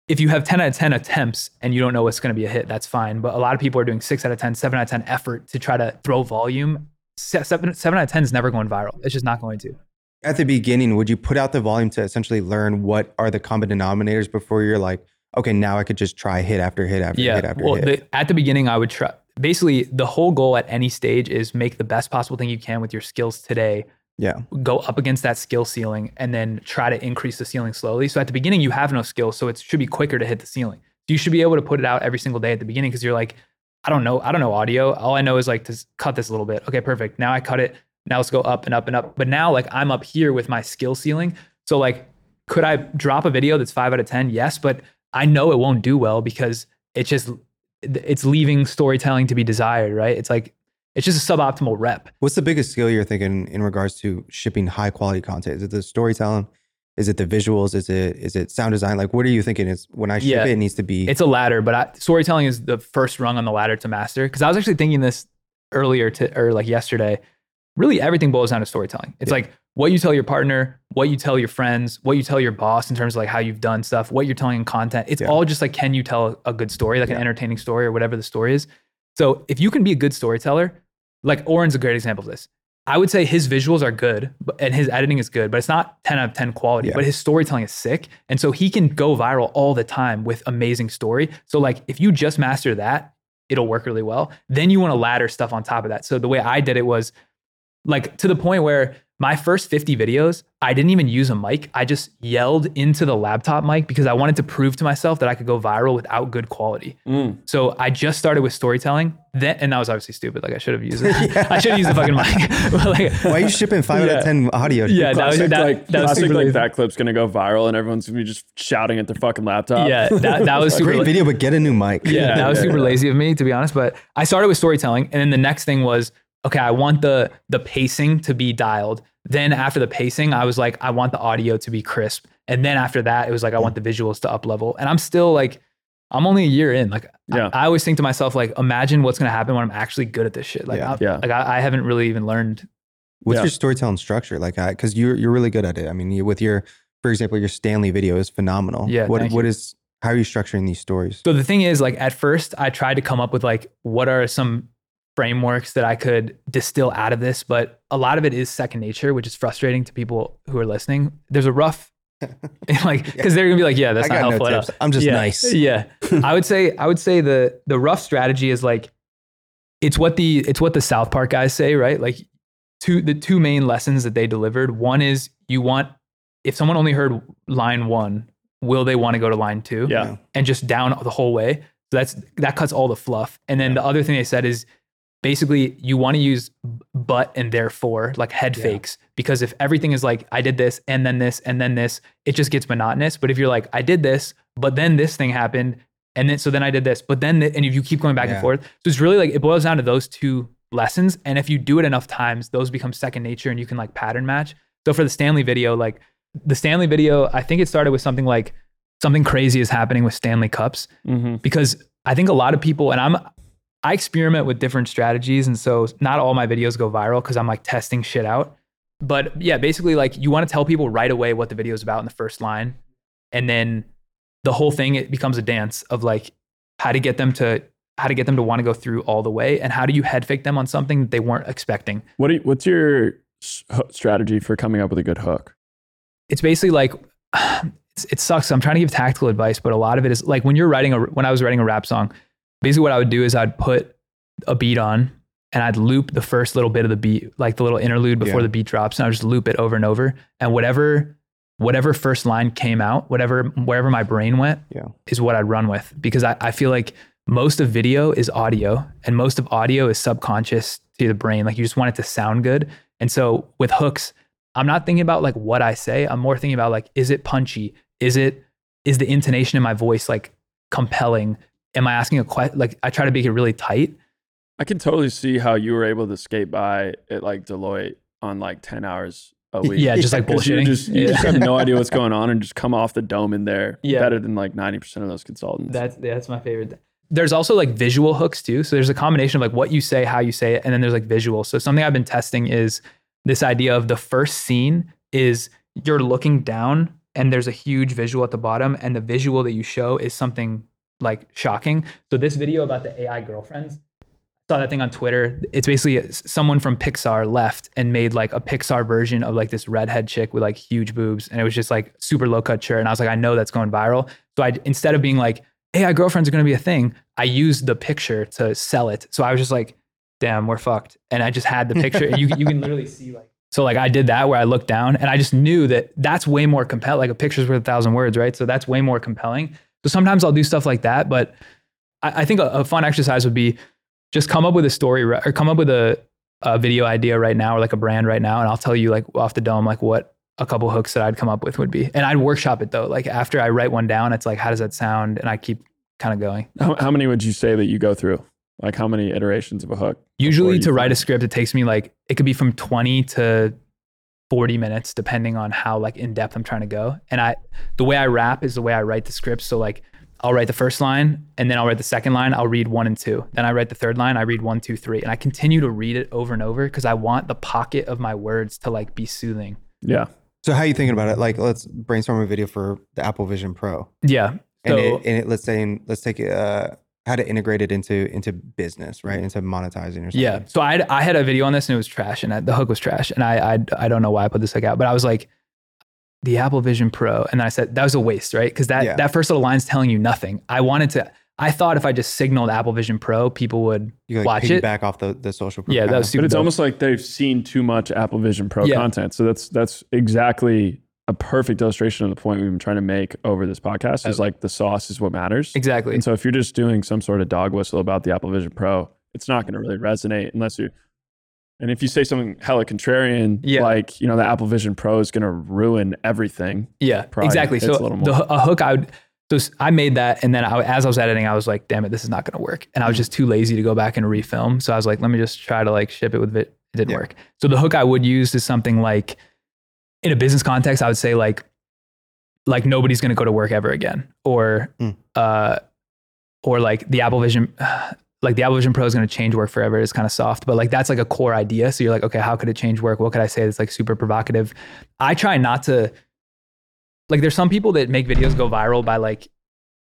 if you have 10 out of 10 attempts and you don't know what's going to be a hit, that's fine. But a lot of people are doing six out of 10, seven out of 10 effort to try to throw volume. Seven, seven out of 10 is never going viral. It's just not going to. At the beginning, would you put out the volume to essentially learn what are the common denominators before you're like, okay, now I could just try hit after hit after yeah. hit after well, hit? The, at the beginning, I would try. Basically, the whole goal at any stage is make the best possible thing you can with your skills today. Yeah. Go up against that skill ceiling, and then try to increase the ceiling slowly. So at the beginning, you have no skill, so it should be quicker to hit the ceiling. You should be able to put it out every single day at the beginning because you're like, I don't know, I don't know audio. All I know is like to cut this a little bit. Okay, perfect. Now I cut it. Now let's go up and up and up. But now like I'm up here with my skill ceiling. So like, could I drop a video that's five out of ten? Yes, but I know it won't do well because it's just it's leaving storytelling to be desired, right? It's like it's just a suboptimal rep. What's the biggest skill you're thinking in regards to shipping high quality content? Is it the storytelling? Is it the visuals? Is it is it sound design? Like, what are you thinking? Is when I ship Yeah. it, it needs to be It's a ladder, but I, storytelling is the first rung on the ladder to master. Because I was actually thinking this earlier to or like yesterday. Really, everything boils down to storytelling. It's Yeah. like what you tell your partner, what you tell your friends, what you tell your boss in terms of like how you've done stuff, what you're telling in content. It's Yeah. all just like can you tell a good story, like an entertaining story or whatever the story is. So if you can be a good storyteller, like Oren's a great example of this. I would say his visuals are good and his editing is good, but it's not 10 out of 10 quality, Yeah. but his storytelling is sick. And so he can go viral all the time with amazing story. So like if you just master that, it'll work really well. Then you want to ladder stuff on top of that. So the way I did it was like to the point where my first 50 videos, I didn't even use a mic. I just yelled into the laptop mic because I wanted to prove to myself that I could go viral without good quality. Mm. So I just started with storytelling. Then, and that was obviously stupid. Like I should have used it. I should have used the fucking mic. Like, Why are you shipping five out of ten audio? Yeah, that was that, like, that was classic, super like that clip's gonna go viral and everyone's gonna be just shouting at their fucking laptop. Yeah, that, that was super. Great la- video, but get a new mic. Yeah, that was super yeah. lazy of me to be honest. But I started with storytelling, and then the next thing was okay. I want the the pacing to be dialed. Then after the pacing, I was like, I want the audio to be crisp. And then after that, it was like I want the visuals to up level. And I'm still like, I'm only a year in. Like, I- Yeah. I, always think to myself, like, imagine what's gonna happen when I'm actually good at this shit. Like, Yeah. I, Yeah. like I, I haven't really even learned. What's Yeah. your storytelling structure like? Because you're you're really good at it. I mean, you, with your, for example, your Stanley video is phenomenal. Yeah, What thank what you. is how are you structuring these stories? So the thing is, like, at first, I tried to come up with like, what are some frameworks that I could distill out of this, but a lot of it is second nature, which is frustrating to people who are listening. There's a rough, like, because they're gonna be like, yeah, that's I not got helpful. no tips. I'm just yeah. nice. Yeah, I would say, I would say the the rough strategy is like, it's what the it's what the South Park guys say, right? Like, two the two main lessons that they delivered. One is you want if someone only heard line one, will they want to go to line two? Yeah. and just down the whole way. So that's that cuts all the fluff. And then the other thing they said is basically you want to use but and therefore like head Yeah. fakes because if everything is like I did this and then this and then this, it just gets monotonous. But if you're like I did this, but then this thing happened and then so then I did this, but then th- and if you keep going back Yeah. and forth, so it's really like it boils down to those two lessons. And if you do it enough times, those become second nature and you can like pattern match. So for the Stanley video, like the Stanley video, I think it started with something like something crazy is happening with Stanley Cups Mm-hmm. because I think a lot of people and I'm I experiment with different strategies and so not all my videos go viral cuz I'm like testing shit out. But yeah, basically like you want to tell people right away what the video is about in the first line and then the whole thing it becomes a dance of like how to get them to how to get them to want to go through all the way and how do you head fake them on something that they weren't expecting. What do you, what's your strategy for coming up with a good hook? it's basically like it's, it sucks. I'm trying to give tactical advice, but a lot of it is like when you're writing a when I was writing a rap song, basically what I would do is I'd put a beat on and I'd loop the first little bit of the beat, like the little interlude before Yeah. the beat drops, and I would just loop it over and over. And whatever whatever first line came out, whatever wherever my brain went, Yeah. is what I'd run with because I, I feel like most of video is audio and most of audio is subconscious to the brain. Like you just want it to sound good. And so with hooks, I'm not thinking about like what I say. I'm more thinking about like, is it punchy? Is it, is the intonation in my voice like compelling? Am I asking a question? Like I try to make it really tight. I can totally see how you were able to skate by at like Deloitte on like 10 hours a week. Yeah, just like 'Cause you bullshitting. just, you Yeah. just have no idea what's going on and just come off the dome in there Yeah. better than like 90% of those consultants. That's that's my favorite. There's also like visual hooks too. So there's a combination of like what you say, how you say it, and then there's like visual. So something I've been testing is this idea of the first scene is you're looking down and there's a huge visual at the bottom, and the visual that you show is something like shocking. So this video about the AI girlfriends, saw that thing on Twitter. It's basically someone from Pixar left and made like a Pixar version of like this redhead chick with like huge boobs, and it was just like super low cut shirt. And I was like, I know that's going viral. So I instead of being like AI girlfriends are going to be a thing, I used the picture to sell it. So I was just like, damn, we're fucked. And I just had the picture. and you you can literally see like. So like I did that where I looked down and I just knew that that's way more compelling. Like a picture's worth a thousand words, right? So that's way more compelling. So sometimes I'll do stuff like that, but I, I think a, a fun exercise would be just come up with a story or come up with a, a video idea right now or like a brand right now and i'll tell you like off the dome like what a couple hooks that i'd come up with would be and i'd workshop it though like after i write one down it's like how does that sound and i keep kind of going how, how many would you say that you go through? Like how many iterations of a hook? usually to write a script it takes me like it could be from 20 to 40 minutes depending on how like in depth i'm trying to go. And i the way i rap is the way i write the script so like i'll write the first line and then i'll write the second line. I'll read one and two. Then i write the third line. I read one two three. And i continue to read it over and over because i want the pocket of my words to like be soothing. Yeah. So how are you thinking about it? Like, let's brainstorm a video for the Apple Vision Pro, yeah. And so it, and it, let's say let's take uh, how to integrate it into into business, right? Mm-hmm. Into monetizing or something. Yeah. So I I had a video on this and it was trash and I, the hook was trash and I, I I don't know why I put this hook out, but I was like the Apple Vision Pro and then I said that was a waste, right? Because that Yeah. that first little line's telling you nothing. I wanted to I thought if I just signaled Apple Vision Pro, people would You like watch it. piggyback off the, the social proof Yeah, that was super but it's dope. almost like they've seen too much Apple Vision Pro Yeah. content. So that's that's exactly a perfect illustration of the point we've been trying to make over this podcast. Is oh. like the sauce is what matters. exactly. And so if you're just doing some sort of dog whistle about the Apple Vision Pro, it's not going to really resonate unless you. And if you say something hella contrarian, Yeah. like you know the Apple Vision Pro is going to ruin everything. Yeah, probably exactly. So a the a hook I would so I made that, and then I, as I was editing, I was like, "Damn it, this is not going to work." And I was mm-hmm. just too lazy to go back and refilm. So I was like, "Let me just try to like ship it with it." It didn't Yeah. work. So the hook I would use is something like, in a business context, I would say like, like nobody's going to go to work ever again, or, Mm. uh, or like the Apple Vision. Like the Apple Vision Pro is going to change work forever It's kind of soft, but like that's like a core idea. So you're like, okay, how could it change work? What could I say that's like super provocative? I try not to like there's some people that make videos go viral by like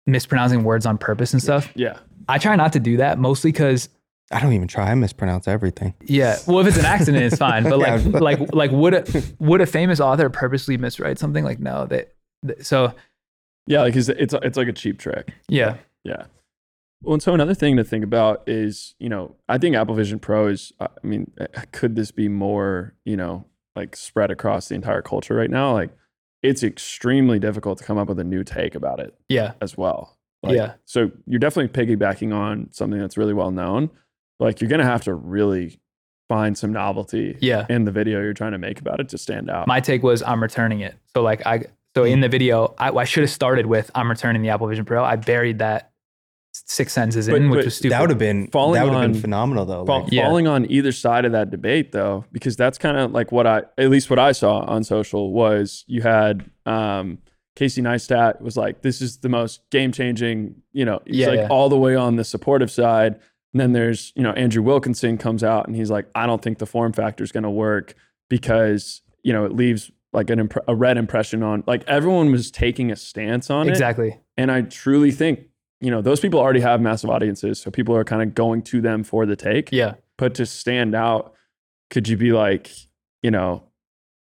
mispronouncing words on purpose and stuff. Yeah, I try not to do that mostly because I don't even try. I mispronounce everything. yeah, well if it's an accident it's fine, but like Yeah. like like would a would a famous author purposely miswrite something like no that that- so yeah, like it's it's it's like a cheap trick. yeah Yeah. Well, and so another thing to think about is, you know, I think Apple Vision Pro is, I mean, uh, could this be more, you know, like spread across the entire culture right now? Like, it's extremely difficult to come up with a new take about it yeah as well. Like, Yeah. So you're definitely piggybacking on something that's really well known. Like, you're going to have to really find some novelty yeah. in the video you're trying to make about it to stand out. My take was I'm returning it. So like I so in the video I, I should have started with I'm returning the Apple Vision Pro. I buried that six sentences But- in, which but was stupid. That would have been Falling that would have been on- phenomenal though. Fall- Like, Yeah. falling on either side of that debate though because that's kind of like what i at least what i saw on social was you had um casey neistat was like this is the most game changing you know he's Yeah, like yeah. all the way on the supportive side and then there's you know andrew wilkinson comes out and he's like i don't think the form factor is going to work because you know it leaves like an impre- a red impression on like everyone was taking a stance on it exactly. and I truly think, you know, those people already have massive audiences. So people are kind of going to them for the take. Yeah. But to stand out, could you be like, you know,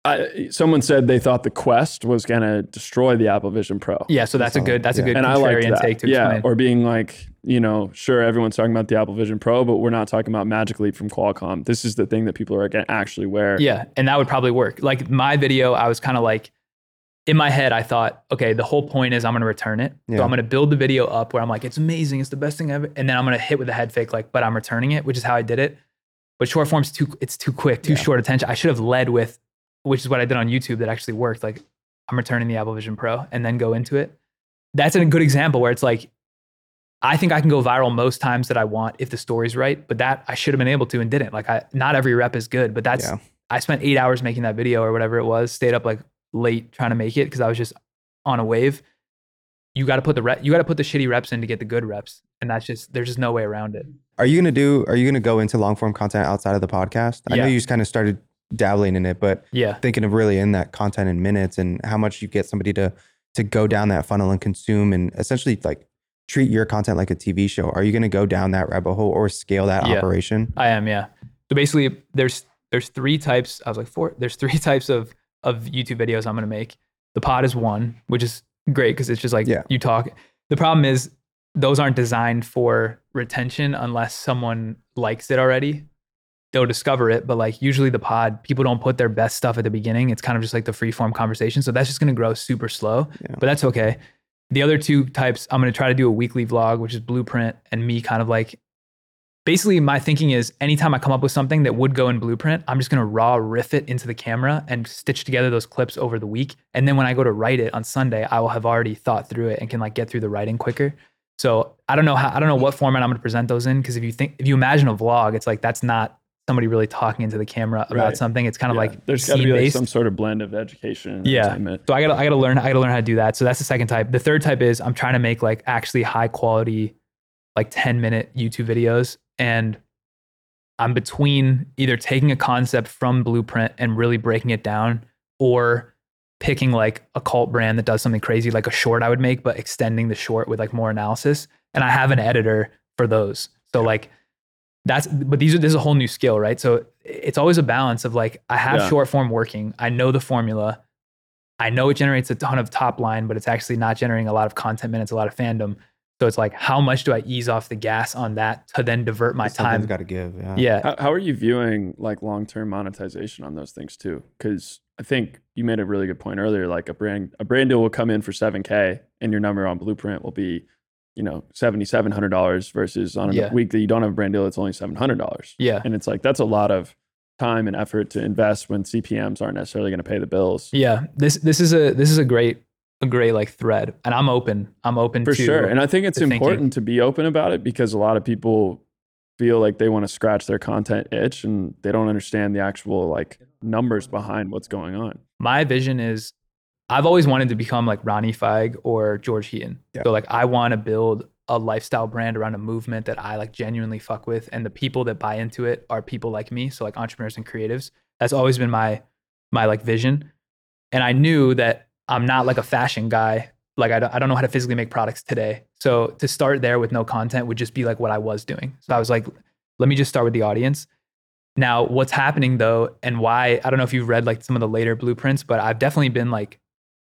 I, someone said they thought the Quest was going to destroy the Apple Vision Pro. Yeah. So that's a good that's a yeah. good And I like that. take to yeah. explain. Or being like, you know, sure, everyone's talking about the Apple Vision Pro, but we're not talking about Magic Leap from Qualcomm. This is the thing that people are going to actually wear. Yeah, and that would probably work. Like my video, I was kind of like, in my head, I thought, okay, the whole point is I'm going to return it. Yeah. So I'm going to build the video up where I'm like, it's amazing, it's the best thing ever, and then I'm going to hit with a head fake, like, but I'm returning it, which is how I did it. But short form's too, it's too quick, too Yeah. short attention. I should have led with, which is what I did on YouTube that actually worked. Like, I'm returning the Apple Vision Pro, and then go into it. That's a good example where it's like, I think I can go viral most times that I want if the story's right, but that I should have been able to and didn't. Like, I not every rep is good, but that's Yeah. I spent eight hours making that video or whatever it was. Stayed up like late trying to make it because I was just on a wave. You got to put the rep, you got to put the shitty reps in to get the good reps, and that's just there's just no way around it. Are you gonna do? Are you gonna go into long form content outside of the podcast? I know you just kind of started dabbling in it, but Yeah, thinking of really in that content in minutes and how much you get somebody to to go down that funnel and consume and essentially like treat your content like a TV show. Are you gonna go down that rabbit hole or scale that Yeah. operation? I am. Yeah. So basically, there's there's three types. I was like four. There's three types of of YouTube videos I'm gonna make. The pod is one, which is great because it's just like Yeah. you talk. The problem is those aren't designed for retention unless someone likes it already. They'll discover it, but like usually the pod, people don't put their best stuff at the beginning. It's kind of just like the free form conversation. So that's just gonna grow super slow. Yeah. But that's okay. The other two types, I'm gonna try to do a weekly vlog, which is blueprint and me kind of like basically my thinking is anytime I come up with something that would go in blueprint, I'm just gonna raw riff it into the camera and stitch together those clips over the week. And then when I go to write it on Sunday, I will have already thought through it and can like get through the writing quicker. So I don't know how I don't know what format I'm gonna present those in because if you think if you imagine a vlog, it's like that's not somebody really talking into the camera about Right. something. It's kind of Yeah. like there's got to be like some sort of blend of education and Yeah. So I gotta I gotta learn I gotta learn how to do that. So that's the second type. The third type is I'm trying to make like actually high quality, like 10 minute YouTube videos. And I'm between either taking a concept from Blueprint and really breaking it down or picking like a cult brand that does something crazy, like a short I would make, but extending the short with like more analysis. And I have an editor for those. So like that's but these are this is a whole new skill, right? So it's always a balance of like I have Yeah. short form working, I know the formula, I know it generates a ton of top line, but it's actually not generating a lot of content minutes, a lot of fandom. So it's like, how much do I ease off the gas on that to then divert my Something's time? got to give. Yeah. yeah. How, how are you viewing like long term monetization on those things too? Because I think you made a really good point earlier. Like a brand a brand deal will come in for seven k, and your number on Blueprint will be, you know, seventy seven hundred dollars versus on a Yeah. week that you don't have a brand deal, it's only seven hundred dollars. Yeah. And it's like that's a lot of time and effort to invest when CPMS aren't necessarily going to pay the bills. Yeah. This this is a this is a great a great like thread. And I'm open. I'm open For to sure. And I think it's to thinking. important to be open about it because a lot of people feel like they want to scratch their content itch and they don't understand the actual like numbers behind what's going on. my vision is I've always wanted to become like Ronnie Fieg or George Heaton. Yeah. So like I want to build a lifestyle brand around a movement that I like genuinely fuck with and the people that buy into it are people like me, so like entrepreneurs and creatives. That's always been my my like vision. And I knew that I'm not like a fashion guy. Like I don't, I don't know how to physically make products today. So to start there with no content would just be like what I was doing. So I was like let me just start with the audience. Now, what's happening though, and why I don't know if you've read like some of the later blueprints, but I've definitely been like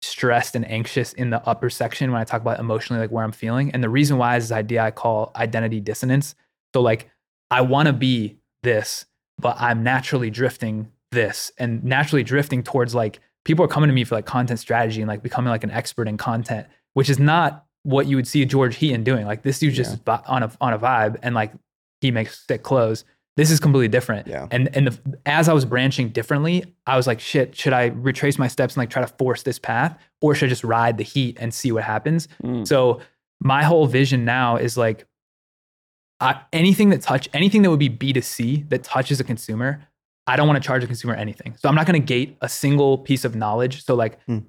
stressed and anxious in the upper section when I talk about emotionally, like where I'm feeling. And the reason why is this idea I call identity dissonance. So, like, I want to be this, but I'm naturally drifting this and naturally drifting towards like people are coming to me for like content strategy and like becoming like an expert in content, which is not what you would see George Heaton doing. Like, this dude's just vi- on a, on a vibe and like he makes sick clothes. This is completely different. Yeah. And and the, as I was branching differently, I was like, shit, should I retrace my steps and like try to force this path, or should I just ride the heat and see what happens? Mm. So my whole vision now is like, I, anything that touch anything that would be B two C that touches a consumer, I don't want to charge a consumer anything. So I'm not going to gate a single piece of knowledge. So like. Hmm.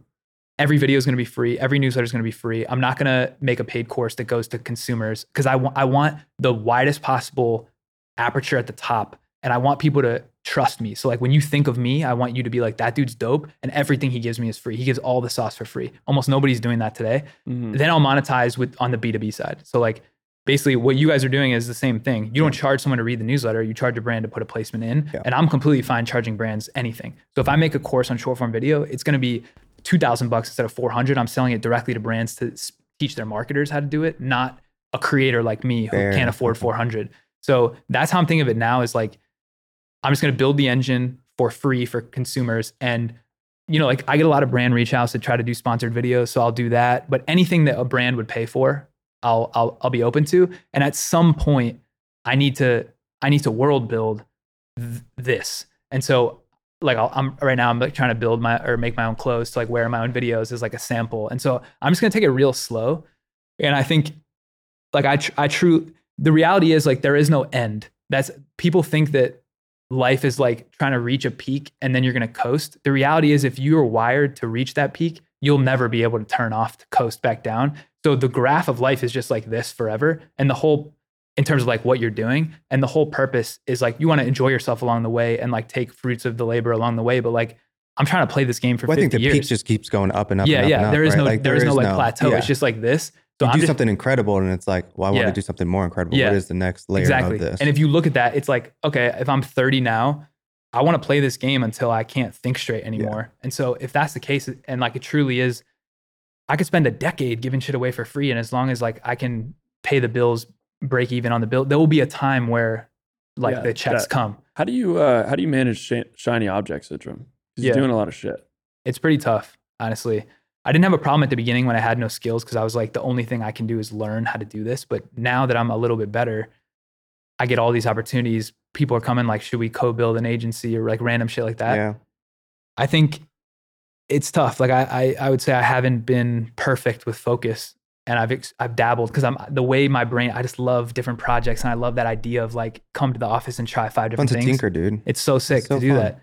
Every video is going to be free. Every newsletter is going to be free. I'm not going to make a paid course that goes to consumers because I I want the widest possible aperture at the top and I want people to trust me. So like when you think of me, I want you to be like that dude's dope and everything he gives me is free. He gives all the sauce for free. Almost nobody's doing that today. Mhm. Then I'll monetize with on the B2B side. So like basically what you guys are doing is the same thing. You don't charge someone to read the newsletter, you charge a brand to put a placement in. Yeah. And I'm completely fine charging brands anything. So if I make a course on short form video, it's going to be 2000 bucks instead of 400. I'm selling it directly to brands to teach their marketers how to do it, not a creator like me who Fair. can't afford 400. So that's how I'm thinking of it now is like I'm just going to build the engine for free for consumers. And you know like I get a lot of brand reach outs to try to do sponsored videos so I'll do that. But anything that a brand would pay for I'll I'll I'll be open to. And at some point I need to I need to world build th- this. And so like I'll, I'm right now I'm like trying to build my or make my own clothes to like wear my own videos as like a sample. And so I'm just going to take it real slow. And I think like I tr- I true the reality is like there is no end. That's people think that life is like trying to reach a peak and then you're going to coast. The reality is if you are wired to reach that peak, you'll never be able to turn off to coast back down. So the graph of life is just like this forever and the whole in terms of like what you're doing and the whole purpose is like you want to enjoy yourself along the way and like take fruits of the labor along the way but like I'm trying to play this game for Well, I think the years. peak just keeps going up and up. yeah, and up yeah. up, there is right? no Like, there is no like plateau. yeah. It's just like this. So you I'm do just, something incredible, and it's like, well, I want Yeah. to do something more incredible. Yeah. What is the next layer exactly. of this? And if you look at that, it's like, okay, if I'm 30 now, I want to play this game until I can't think straight anymore. And so if that's the case, and like it truly is, I could spend a decade giving shit away for free. And as long as like I can pay the bills, break even on the bill, there will be a time where like Yeah, the checks that- come. How do you uh, how do you manage shi- shiny object syndrome? 'Cause Yeah. You're doing a lot of shit. It's pretty tough, honestly. I didn't have a problem at the beginning when I had no skills because I was like, the only thing I can do is learn how to do this. But now that I'm a little bit better, I get all these opportunities. People are coming like, should we co-build an agency or like random shit like that? yeah, I think it's tough. Like I, I, I would say I haven't been perfect with focus, and I've ex- I've dabbled because I'm the way my brain. I just love different projects, and I love that idea of like come to the office and try five different things. tinker, dude. It's so sick so to do fun. that.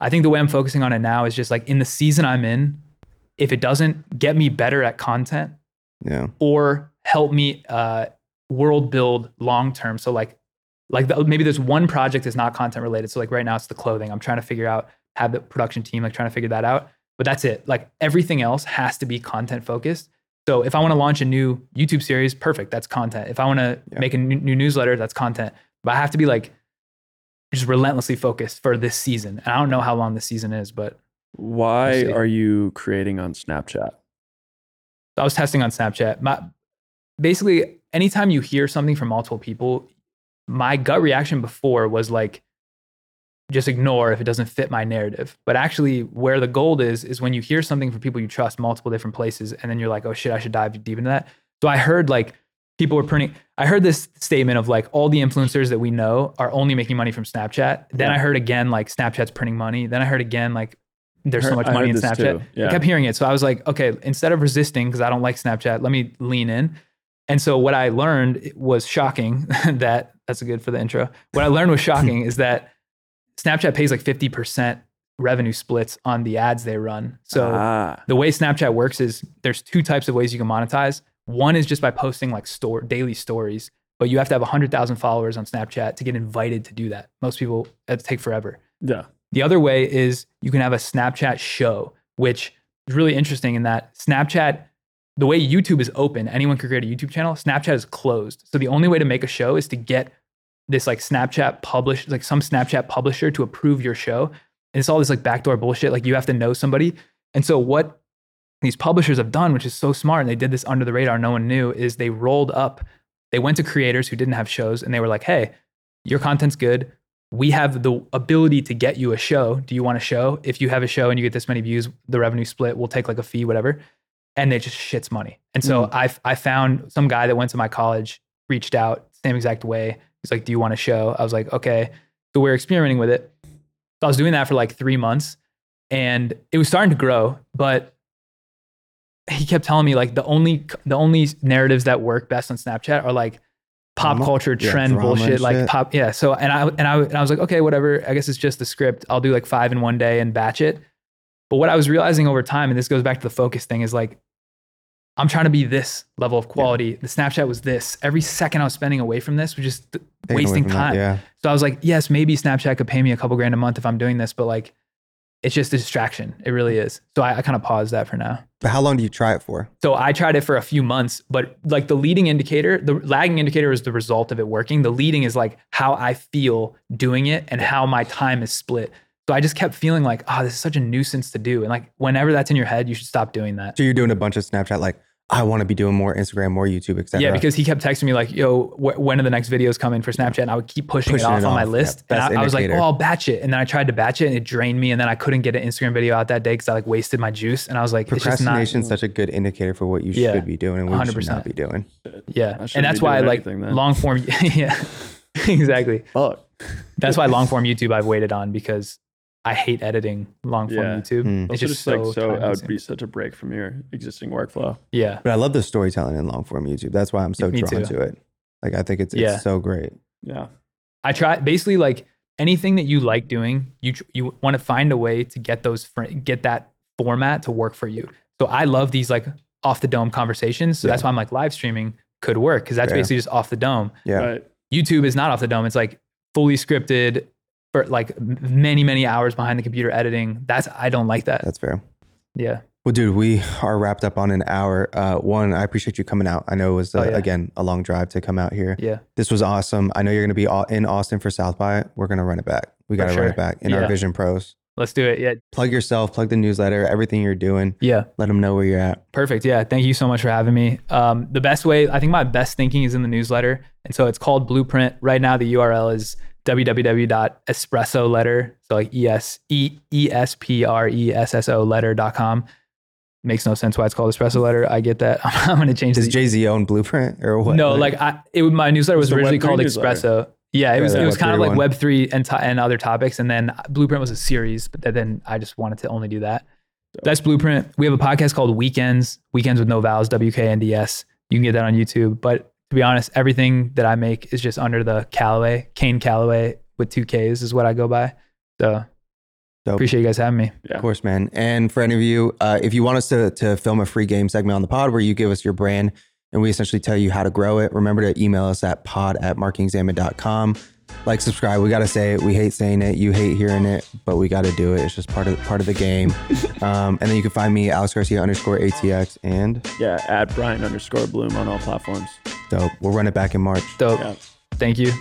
I think the way I'm focusing on it now is just like in the season I'm in. If it doesn't get me better at content Yeah, or help me uh, world build long term, so like like the, maybe there's one project that's not content related. So like right now it's the clothing. I'm trying to figure out have the production team like trying to figure that out. But that's it. Like everything else has to be content focused. So if I want to launch a new YouTube series, perfect. That's content. If I want to Yeah. make a new, new newsletter, that's content. But I have to be like just relentlessly focused for this season. And I don't know how long this season is, but Why are you creating on Snapchat? I was testing on Snapchat. My basically anytime you hear something from multiple people, my gut reaction before was like just ignore if it doesn't fit my narrative. But actually where the gold is is when you hear something from people you trust multiple different places and then you're like, "Oh shit, I should dive deep into that." So I heard like people were printing I heard this statement of like all the influencers that we know are only making money from Snapchat. Then Yeah. I heard again like Snapchat's printing money. Then I heard again like there's so much I money in Snapchat. Yeah. I kept hearing it. So I was like, okay, instead of resisting because I don't like Snapchat, let me lean in. And so what I learned was shocking that that's good for the intro. What I learned was shocking is that Snapchat pays like 50% revenue splits on the ads they run. So ah, the way Snapchat works is there's two types of ways you can monetize. One is just by posting like store daily stories, but you have to have 100,000 followers on Snapchat to get invited to do that. Most people it take forever. yeah. The other way is you can have a Snapchat show, which is really interesting in that Snapchat, the way YouTube is open, anyone can create a YouTube channel. Snapchat is closed. So the only way to make a show is to get this like Snapchat publish, like some Snapchat publisher to approve your show. And it's all this like backdoor bullshit. Like you have to know somebody. And so what these publishers have done, which is so smart, and they did this under the radar, no one knew, is they rolled up, they went to creators who didn't have shows and they were like, hey, your content's good we have the ability to get you a show. Do you want a show? If you have a show and you get this many views, the revenue split, we'll take like a fee, whatever. And it just shits money. And so mm. I I found some guy that went to my college, reached out, same exact way. He's like, Do you want a show? I was like, Okay. So we're experimenting with it. So I was doing that for like three months and it was starting to grow, but he kept telling me like the only the only narratives that work best on Snapchat are like pop Drama? culture trend and bullshit like shit. pop yeah so and I and I and I was like okay whatever I guess it's just the script I'll do like five in one day and batch it but what I was realizing over time and this goes back to the focus thing is like I'm trying to be this level of quality the Snapchat was this every second I was spending away from this was just away wasting from that, time yeah. so I was like yes maybe Snapchat could pay me a couple grand a month if I'm doing this but like it's just a distraction it really is so I, I kind of paused that for now But how long do you try it for? so I tried it for a few months, but like the leading indicator, the lagging indicator is the result of it working. The leading is like how I feel doing it and how my time is split. So I just kept feeling like, oh, this is such a nuisance to do. And like whenever that's in your head, you should stop doing that. So you're doing a bunch of Snapchat, like I want to be doing more Instagram, more YouTube, etc. Yeah, because he kept texting me like, "Yo, wh- when are the next videos coming for Snapchat?" And I would keep pushing, Pushing it off it on my list, yeah, and I, I was like, "Oh, I'll batch it." And then I tried to batch it, and it drained me, and then I couldn't get an Instagram video out that day because I like wasted my juice, and I was like, "It's just not." procrastination is such a good indicator for what you Yeah, should be doing and what you should 100%. not be doing. Yeah, and that's why doing like anything then. long form. yeah, exactly. Fuck. That's why long form YouTube I've waited on because I hate editing long form Yeah. YouTube. Mm. It's Also just, just like so, time that would be such a break from your existing workflow. Yeah, But I love the storytelling in long form YouTube. That's why I'm so Me drawn too. to it. Like I think it's Yeah. it's so great. Yeah. I try basically like anything that you like doing. You tr- you want to find a way to get those fr- get that format to work for you. So I love these like off the dome conversations. So that's why I'm like live streaming could work because that's Yeah. basically just off the dome. Yeah. Right. YouTube is not off the dome. It's like fully scripted for like many many hours behind the computer editing. That's I don't like that. That's fair. Yeah. Well, dude, we are wrapped up on an hour. Uh, one, I appreciate you coming out. I know it was uh, Oh, yeah. again a long drive to come out here. Yeah. This was awesome. I know you're going to be au- in Austin for South by. We're going to run it back. We got to sure. run it back in our Vision Pros. Let's do it. Yeah. Plug yourself, plug the newsletter, everything you're doing. Yeah. Let them know where you're at. Perfect. Yeah. Thank you so much for having me. Um, the best way, I think my best thinking is in the newsletter. And so it's called Blueprint. Right now, the URL is www.espresso letter. So like E S E E S P R E S S O letter.com. Makes no sense why it's called espresso letter. I get that. I'm going to change Does the Jay Z own Blueprint or what? No, like I, it my newsletter was It's originally called newsletter. Espresso. Yeah, it Yeah, was it was kind of like one. Web three and to- and other topics, and then Blueprint was a series, but then I just wanted to only do that. That's Blueprint. We have a podcast called Weekends, Weekends with No Vowels, WKNDS. You can get that on YouTube. But to be honest, everything that I make is just under the Kallaway, Kane Kallaway with two Ks is what I go by. So Dope. appreciate you guys having me. Of course, man. And for any of you, uh, if you want us to, to film a free game segment on the pod where you give us your brand and we essentially tell you how to grow it, remember to email us at pod at marketingexamined.com. Like, subscribe. We got to say it. We hate saying it. You hate hearing it, but we got to do it. It's just part of part of the game. um, and then you can find me, Alex Garcia underscore ATX. And Yeah. At Brian underscore Blum on all platforms. dope. We'll run it back in March. Dope. Yeah. Thank you.